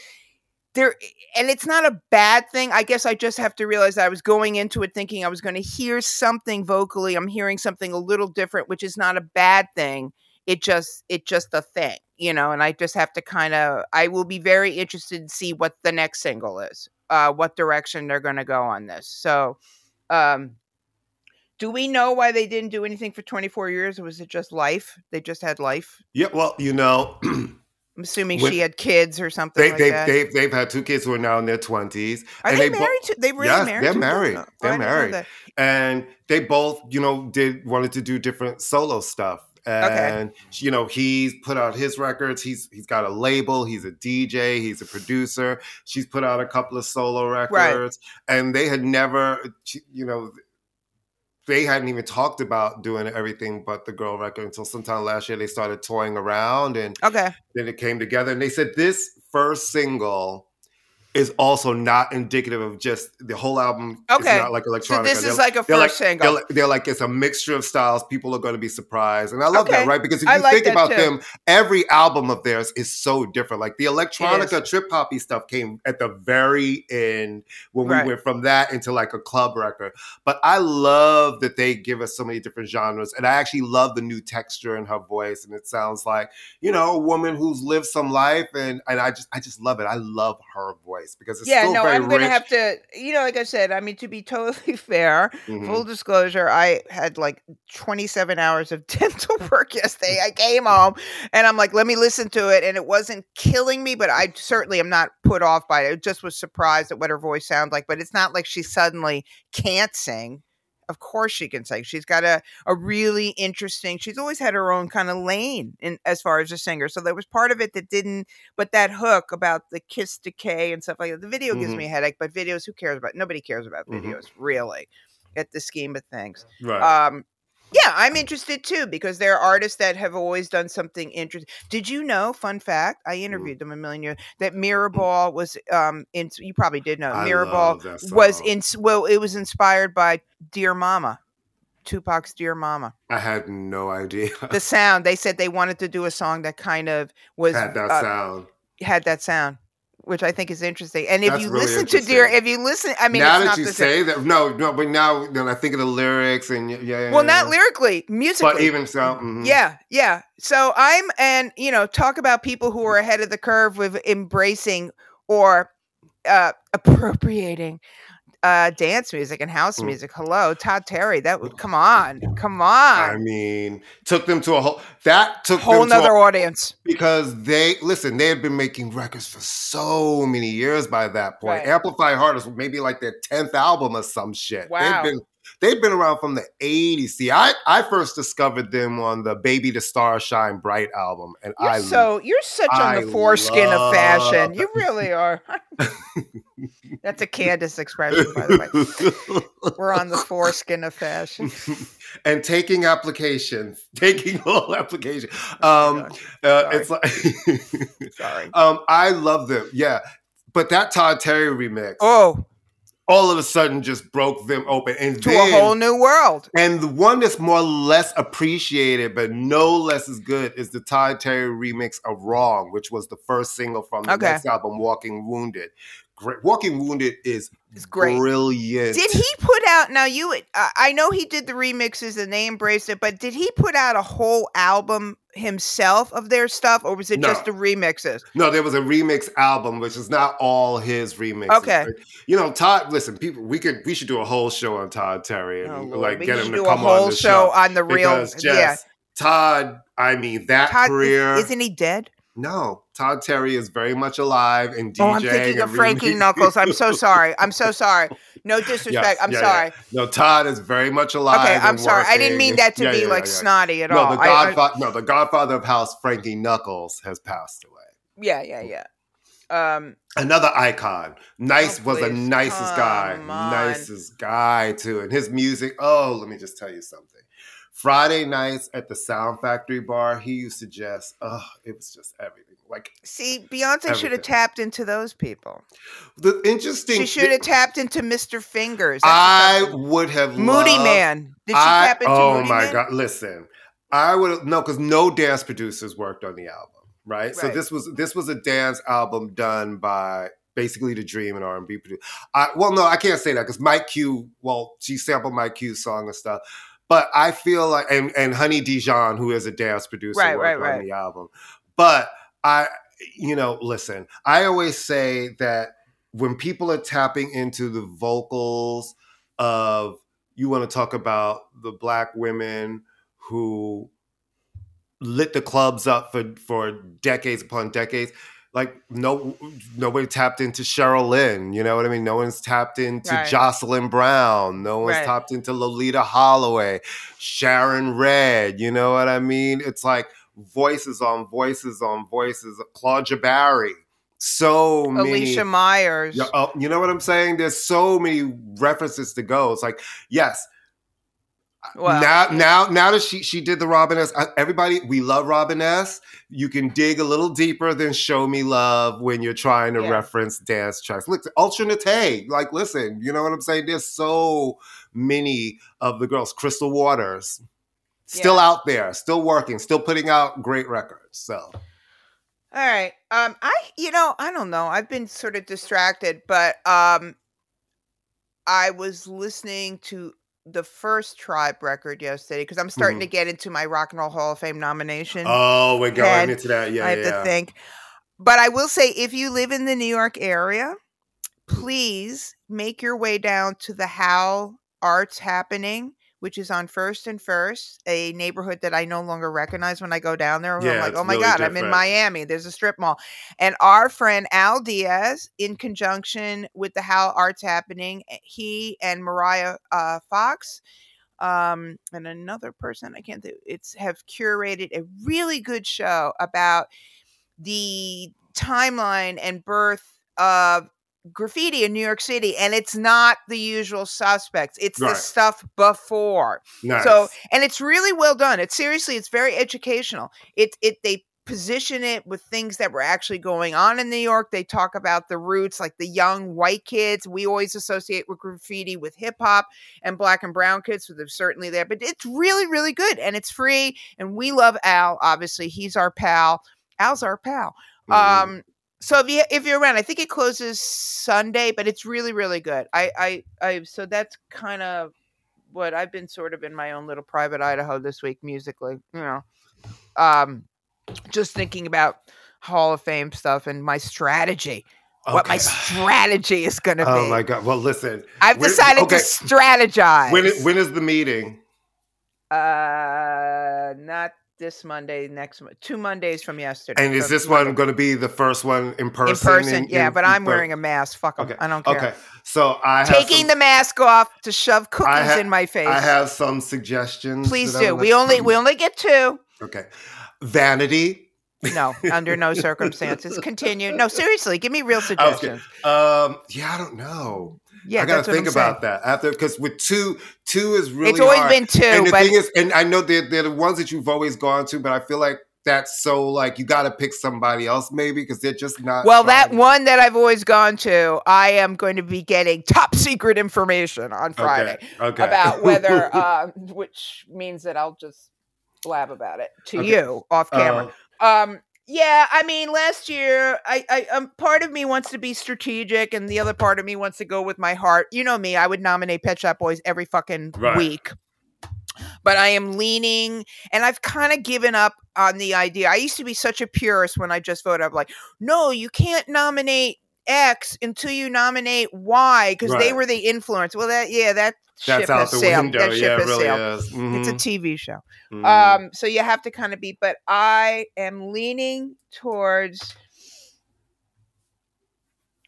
there, and it's not a bad thing. I guess I just have to realize I was going into it thinking I was going to hear something vocally. I'm hearing something a little different, which is not a bad thing. It just it just a thing, you know. And I just have to kind of. I will be very interested to see what the next single is. Uh, what direction they're going to go on this. So, um, do we know why they didn't do anything for 24 years? Or was it just life? They just had life. yeah, well, you know, [clears throat] I'm assuming When- she had kids or something they, like they, that. they've, they've had two kids who are now in their 20s. Are and they, bo- married? to, they really Yes, married? they're married. They're married. and they both you know did wanted to do different solo stuff and you know he's put out his records he's he's got a label he's a dj he's a producer she's put out a couple of solo records right. and they had never you know they hadn't even talked about doing everything but the girl record until sometime last year they started toying around and Okay. then it came together and they said this first single is also not indicative of just the whole album Okay. not like So electronic this is like a first they're like, single. They're like, they're like it's a mixture of styles. People are going to be surprised, and I love Okay. that, right? Because if you like think about too. them, every album of theirs is so different. Like the electronica trip hoppy stuff came at the very end when Right. we went from that into like a club record. But I love that they give us so many different genres, and I actually love the new texture in her voice, and it sounds like you know a woman who's lived some life, and and I just I just love it. I love her voice because it's yeah, no, I'm going to have to, you know, like I said, I mean, to be totally [laughs] fair, Mhm. full disclosure, I had like 27 hours of [laughs] dental [laughs] work yesterday. I came home and I'm like, let me listen to it. And it wasn't killing me, but I certainly am not put off by it. I just was surprised at what her voice sounds like. But it's not like she suddenly can't sing. Of course she can sing. She's got a, a really interesting, she's always had her own kind of lane in as far as a singer. So there was part of it that didn't, but that hook about the kiss decay and stuff like that. The video gives Mhm. me a headache, but videos, who cares about? Nobody cares about Mhm. videos, really, at the scheme of things. right. Um, yeah, I'm interested too because there are artists that have always done something interesting. Did you know? Fun fact: I interviewed them a million years. That Mirrorball was um in. You probably did know. I Mirrorball was in. Well, it was inspired by Dear Mama, Tupac's Dear Mama. I had no idea. The sound. They said they wanted to do a song that kind of was had that uh, sound. had that sound, which I think is interesting. And if That's you really listen to Dear, if you listen, I mean, now it's that not you the same. say that, no, no, but now then I think of the lyrics and yeah, yeah. Well, yeah. not lyrically, musically. but even so, mhm. Yeah, yeah. So I'm and you know, talk about people who are ahead of the curve with embracing or uh appropriating uh dance music and house Mm. music. Hello, Todd Terry. That would come on. Come on. I mean, took them to a whole that took Whole them to a, audience. because they listen. They had been making records for so many years by that point. Right. Amplified Heart is maybe like their tenth album or some shit. Wow. They've been they've been around from the '80s. See, I I first discovered them on the Baby the Star Shine Bright album, and You're I so you're such on I the foreskin of fashion. You really are. [laughs] That's a Candace expression, by the way. We're on the foreskin of fashion. [laughs] and taking applications, [laughs] taking all applications. Oh Um, my uh, it's like, Sorry. um, I love them. Yeah, but that Todd Terry remix, Oh, all of a sudden just broke them open, and to then, a whole new world. and the one that's more or less appreciated, but no less as good, is the Todd Terry remix of "Wrong," which was the first single from the Okay. next album, "Walking Wounded." Great. "Walking Wounded" is It's great. brilliant. Did he put out now? You, uh, I know he did the remixes and they embraced it, but did he put out a whole album himself of their stuff, or was it No. just the remixes? No, there was a remix album, which is not all his remixes. Okay. You know, Todd. Listen, people, we could we should do a whole show on Todd Terry and Oh, like get him to come on the show show on the real. because just yeah, Todd. I mean, that Todd, career. is, not he dead? No, Todd Terry is very much alive and DJing. Oh, I'm thinking of Frankie [laughs] Knuckles. I'm so sorry. I'm so sorry. No disrespect. Yes, I'm yeah, yeah. sorry. No, Todd is very much alive. Okay, I'm sorry. I didn't mean that to Yeah, be yeah, like yeah, yeah. snotty at No, all. the I- I- Godfather. no, the Godfather of House, Frankie Knuckles, has passed away. yeah, yeah, yeah. Um, Another icon. Nice Oh, was the nicest guy. On. Nicest guy too. And his music, oh, let me just tell you something. Friday nights at the Sound Factory bar, he used to just, oh, it was just everything. Like See, Beyonce should have tapped into those people. the interesting. She should have tapped into Mr. Fingers. That's I would have Moody loved- Man. Did she I- tap into Moody? oh Moody my Man? god! Listen, I would no because no dance producers worked on the album, right? So this was this was a dance album done by basically the Dream and R and B producer. I well, no, I can't say that because Mike Q. Well, she sampled Mike Q's song and stuff, but I feel like and and Honey Dijon, who is a dance producer, Right, worked right, on right. the album. But I, you know, listen, I always say that when people are tapping into the vocals of you want to talk about the black women who lit the clubs up for for decades upon decades like no nobody tapped into Cheryl Lynn, you know what I mean? No one's tapped into Right. Jocelyn Brown, no one's Right. tapped into Loleatta Holloway, Sharon Redd, you know what I mean? It's like voices on voices on voices, Claudia Barry. So many Alicia Myers. yeah, oh, you know what I'm saying? There's so many references to go. It's like, yes, Well, now, now, now that she she did the Robin S. Everybody, we love Robin S. You can dig a little deeper than "Show Me Love" when you're trying to Yeah. reference dance tracks. Look, alternate, like, listen, you know what I'm saying? There's so many of the girls. Crystal Waters, still out there, still working, still putting out great records. So, All right. Um, I you know I don't know. I've been sort of distracted, but um, I was listening to the first Tribe record yesterday because I'm starting Mhm. to get into my Rock and Roll Hall of Fame nomination. oh, we're going into that. Yeah, I have yeah. to think. But I will say, if you live in the New York area, please make your way down to the Howl Arts Happening, which is on First and First, a neighborhood that I no longer recognize when I go down there. I'm Yeah, like, it's oh my really God, I'm in. Miami. There's a strip mall. And our friend Al Diaz, in conjunction with the Howl Arts Happening, eh, he and Mariah uh, Fox um, and another person I can't think. It's have curated a really good show about the timeline and birth of graffiti in New York City, and it's not the usual suspects. It's the stuff before. Nice. So, and it's really well done. It's seriously, it's very educational. It it they position it with things that were actually going on in New York. They talk about the roots, like the young white kids. We always associate with graffiti with hip hop and black and brown kids, so they're certainly there. But it's really, really good, and it's free. And we love Al. Obviously, he's our pal. Al's our pal. Mhm. Um, so if you if you're around, I think it closes Sunday, but it's really really good. I I I so that's kind of what I've been sort of in my own little private Idaho this week musically. You know, um, just thinking about Hall of Fame stuff and my strategy. What my strategy is going to be. Oh my god! Well, listen. I've decided okay. to strategize. When is, when is the meeting? uh, not this Monday. Next two Mondays from yesterday. And is this one going to be the first one in person? in person? yeah, in- but I'm wearing a mask. Fuck 'em. Okay. I don't care. Okay. So I have Taking some, the mask off to shove cookies ha- in my face. I have some suggestions. Please do. We only we only get two. Okay. Vanity. No, under no [laughs] circumstances. Continue. No, seriously, give me real Okay. suggestions. Um. Yeah, I don't know. Yeah, I gotta think I'm saying. about that after because with two, two is really. It's always hard. been two, And the but thing is, and I know they're, they're the ones that you've always gone to, but I feel like that's so like you got to pick somebody else maybe because they're just not. well, that one that I've always gone to, I am going to be getting top secret information on Friday Okay. okay. about [laughs] whether, uh, which means that I'll just blab about it to Okay. you off camera. Uh, Um, yeah, I mean, last year, I, I, um, part of me wants to be strategic, and the other part of me wants to go with my heart. You know me; I would nominate Pet Shop Boys every fucking Right. week. But I am leaning, and I've kind of given up on the idea. I used to be such a purist when I just voted. I'm like, no, you can't nominate X until you nominate Y because they were the influence. Well, that yeah, that that's ship out has the sailed. window. That ship Yeah, has really sailed. is. It's a Mhm. TV show. Mhm. Um, so you have to kind of be, but I am leaning towards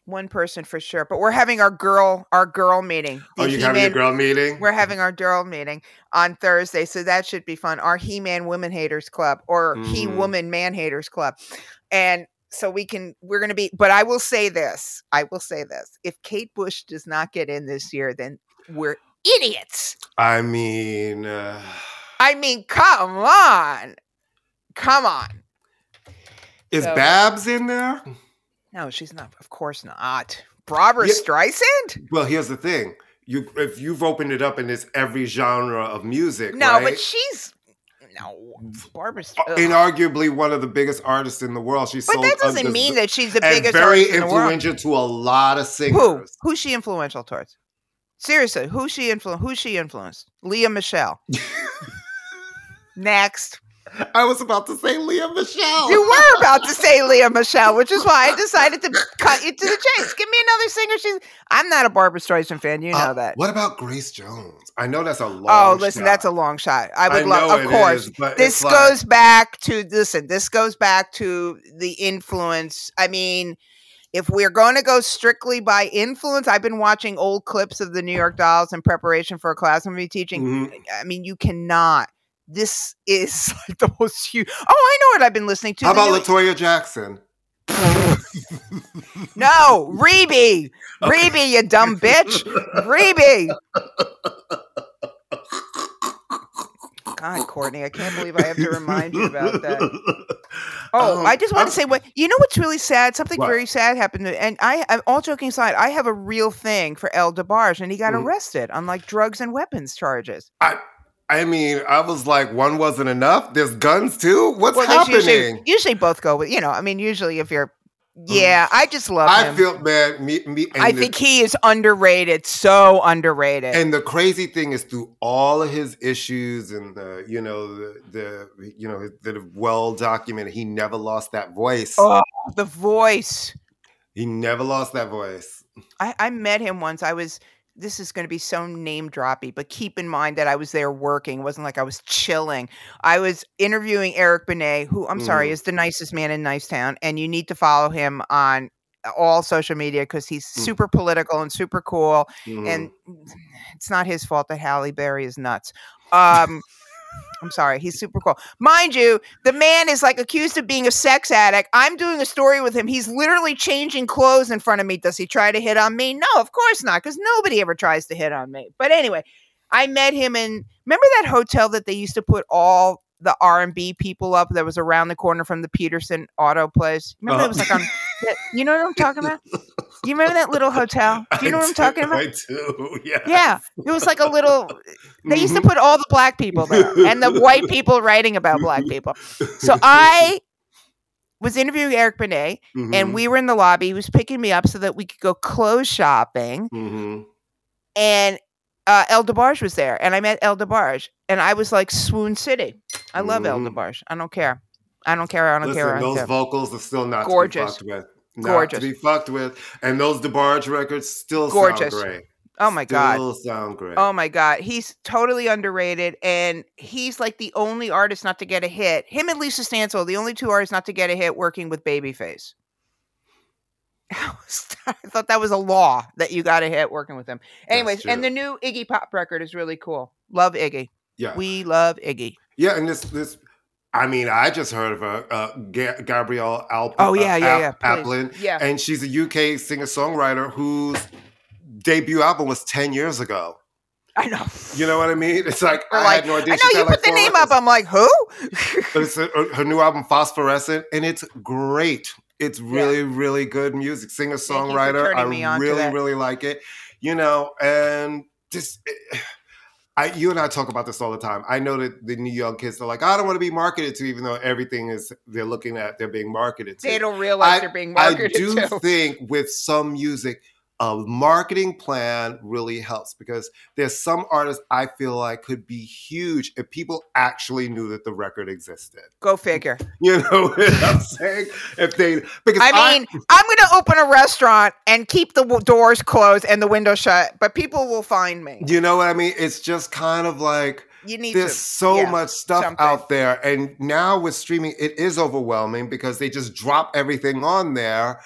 one person for sure. But we're having our girl, our girl meeting. oh, The you having a girl meeting? We're having our girl meeting on Thursday, so that should be fun. Our He-Man Women Haters Club or He Mhm. Woman Man Haters Club, and so we can. We're going to be. But I will say this. I will say this. If Kate Bush does not get in this year, then we're idiots. I mean, uh, I mean, come on. Come on. Is So- Babs in there? No, she's not. Of course not. Barbra Yeah. Streisand? Well, here's the thing. You if you've opened it up and it's every genre of music, No, right? but she's no Barbra. St- Uh, ugh. inarguably one of the biggest artists in the world. She's But sold that doesn't under- mean that she's the and biggest very artist in the world. influential to a lot of singers. Who? Who's she influential towards? Seriously, who's she influenced? Who's she influenced? Lea Michele. [laughs] Next. I was about to say Lea Michele. You were about to say Lea Michele, which is why I decided to cut you to the chase. Give me another singer. She's. I'm not a Barbra Streisand fan. You know Uh, that. What about Grace Jones? I know that's a long. Oh, listen, shot. that's a long shot. I would I love, know of it course. is, but this it's like- goes back to listen. This goes back to the influence. I mean, if we're going to go strictly by influence, I've been watching old clips of the New York Dolls in preparation for a class I'm going to be teaching. Mhm. I mean, you cannot. This is like the most huge. Oh, I know what I've been listening to. How about new- La Toya Jackson? [laughs] [laughs] No, Rebbie. Rebbie, you dumb bitch. Rebbie. God, Courtney, I can't believe I have to remind you about that. [laughs] Oh, Um, I just want to say what you know. What's really sad? Something What? very sad happened. To, and I, I'm all joking aside, I have a real thing for El DeBarge, and he got Mhm. arrested on like drugs and weapons charges. I, I mean, I was like, one wasn't enough. There's guns too. What's Well, happening? usually usually both go with you know. I mean, usually if you're, mm. yeah, I just love I him. feel bad. Me, me. I the, think he is underrated, so underrated. And the crazy thing is, through all of his issues and the, you know, the, the you know, are well documented, he never lost that voice. oh, the voice. He never lost that voice. I, I met him once. I was. This is going to be so name droppy, but keep in mind that I was there working. It wasn't like I was chilling. I was interviewing Eric Benet, who I'm sorry Mhm. is the nicest man in Nicetown, and you need to follow him on all social media because he's Mm. super political and super cool. Mhm. And it's not his fault that Halle Berry is nuts. Um, I'm sorry, he's super cool. Mind you, the man is like accused of being a sex addict. I'm doing a story with him. He's literally changing clothes in front of me. Does he try to hit on me? No, of course not, because nobody ever tries to hit on me. But anyway, I met him in remember that hotel that they used to put all the R and B people up that was around the corner from the Peterson Auto Place. Remember Uh, it was like on. [laughs] that- you know what I'm talking about? You remember that little hotel? [laughs] Do you know I what I'm talking about? I do. Yeah. Yeah, it was like a little. They used to Mhm. put all the black people there and the white people writing about black people. So I was interviewing Eric Benet, and Mhm. we were in the lobby. He was picking me up so that we could go clothes shopping, Mhm. and uh, El DeBarge was there, and I met El DeBarge, and I was like swoon city. I love El Mhm. DeBarge. I don't care. I don't care. I don't Listen, care. I don't those care. vocals are still not Gorgeous. to be fucked with. Not Gorgeous. to be fucked with. And those DeBarge records still Gorgeous. sound great. Oh my god. Still sound great. Oh my god, he's totally underrated, and he's like the only artist not to get a hit. Him and Lisa Stansfield, the only two artists not to get a hit working with Babyface. [laughs] I was- I thought that was a law that you got a hit working with him. Anyways, and the new Iggy Pop record is really cool. Love Iggy. yeah. We love Iggy. yeah, and this this I mean, I just heard of her, uh, Ga- Gabrielle Alp- Oh uh, yeah, yeah, Ap- yeah. please. Aplin, Yeah. and she's a UK singer songwriter whose debut album was ten years ago. I know. You know what I mean? It's like We're I like, had no idea. I She's know you had, like, put the four name up. I'm like, who? [laughs] But it's uh, her new album, Phosphorescent, and it's great. It's really, really good music. Singer Thank you for songwriter. turning me I really, really like it. You know, and just. I, you and I talk about this all the time. I know that the new young kids are like, I don't want to be marketed to, even though everything is they're looking at, they're being marketed to. they don't realize I- they're being marketed to. I do to. think with some music, a marketing plan really helps because there's some artists I feel like could be huge if people actually knew that the record existed. Go figure. [laughs] You know what I'm saying? If they because I mean, I'm going to open a restaurant and keep the w- doors closed and the window shut, but people will find me. you know what I mean? It's just kind of like You need there's to. so yeah, much stuff something. out there, and now with streaming, it is overwhelming because they just drop everything on there,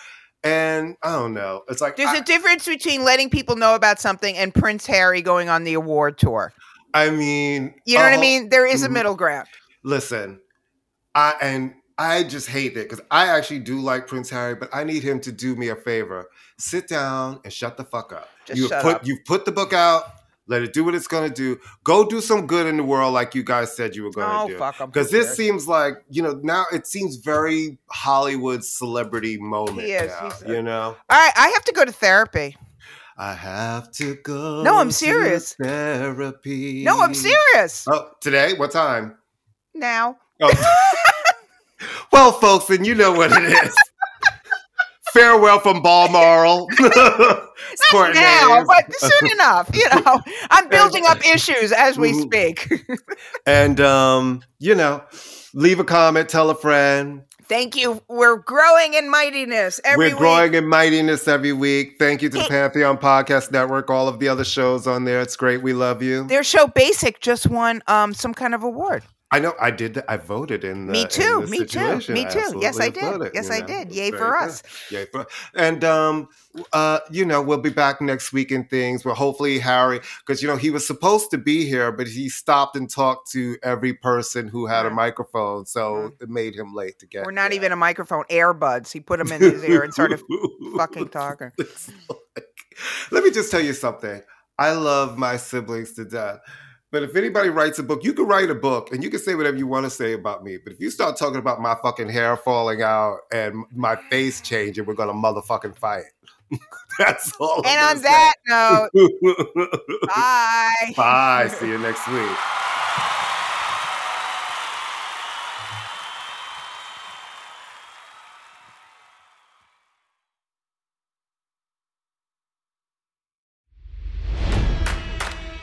and I don't know. It's like There's I- a difference between letting people know about something and Prince Harry going on the award tour. I mean, You know what I oh, mean? There is a mhm. middle ground. Listen, I and I just hate it because I actually do like Prince Harry, but I need him to do me a favor: sit down and shut the fuck up. Just you put up. you've put the book out. Let it do what it's gonna do. Go do some good in the world, like you guys said you were gonna Oh, do. fuck 'em. Who Because this seems like you know now it seems very Hollywood celebrity moment. He is. now, you know. All right, I have to go to therapy. I have to go. No, I'm to serious. Therapy. No, I'm serious. Oh, today? What time? Now. Oh. [laughs] well, folks, then you know what it is. Farewell from Balmoral. [laughs] Courtney. now, but soon enough. You know, I'm building up issues as we Mhm. speak. and um, you know, leave a comment, tell a friend. Thank you. We're growing in mightiness every We're week. growing in mightiness every week. Thank you to the Pantheon Podcast Network, all of the other shows on there. It's great. We love you. Their show Basic just won um some kind of award. I know I did. I voted in. The, Me too, this me too, me too. Yes, I did. voted, Yes, I know. did. Yay for good. us. Yay for and um uh you know we'll be back next week in things where hopefully Harry because you know he was supposed to be here but he stopped and talked to every person who had a microphone so it made him late to get We're not here. even a microphone, earbuds. He put them in his ear and [laughs] started fucking talking. Like- let me just tell you something. I love my siblings to death. But if anybody writes a book, you can write a book and you can say whatever you want to say about me. But if you start talking about my fucking hair falling out and my face changing, we're gonna motherfucking fight. [laughs] That's all. And on that note, [laughs] bye. Bye. See you next week.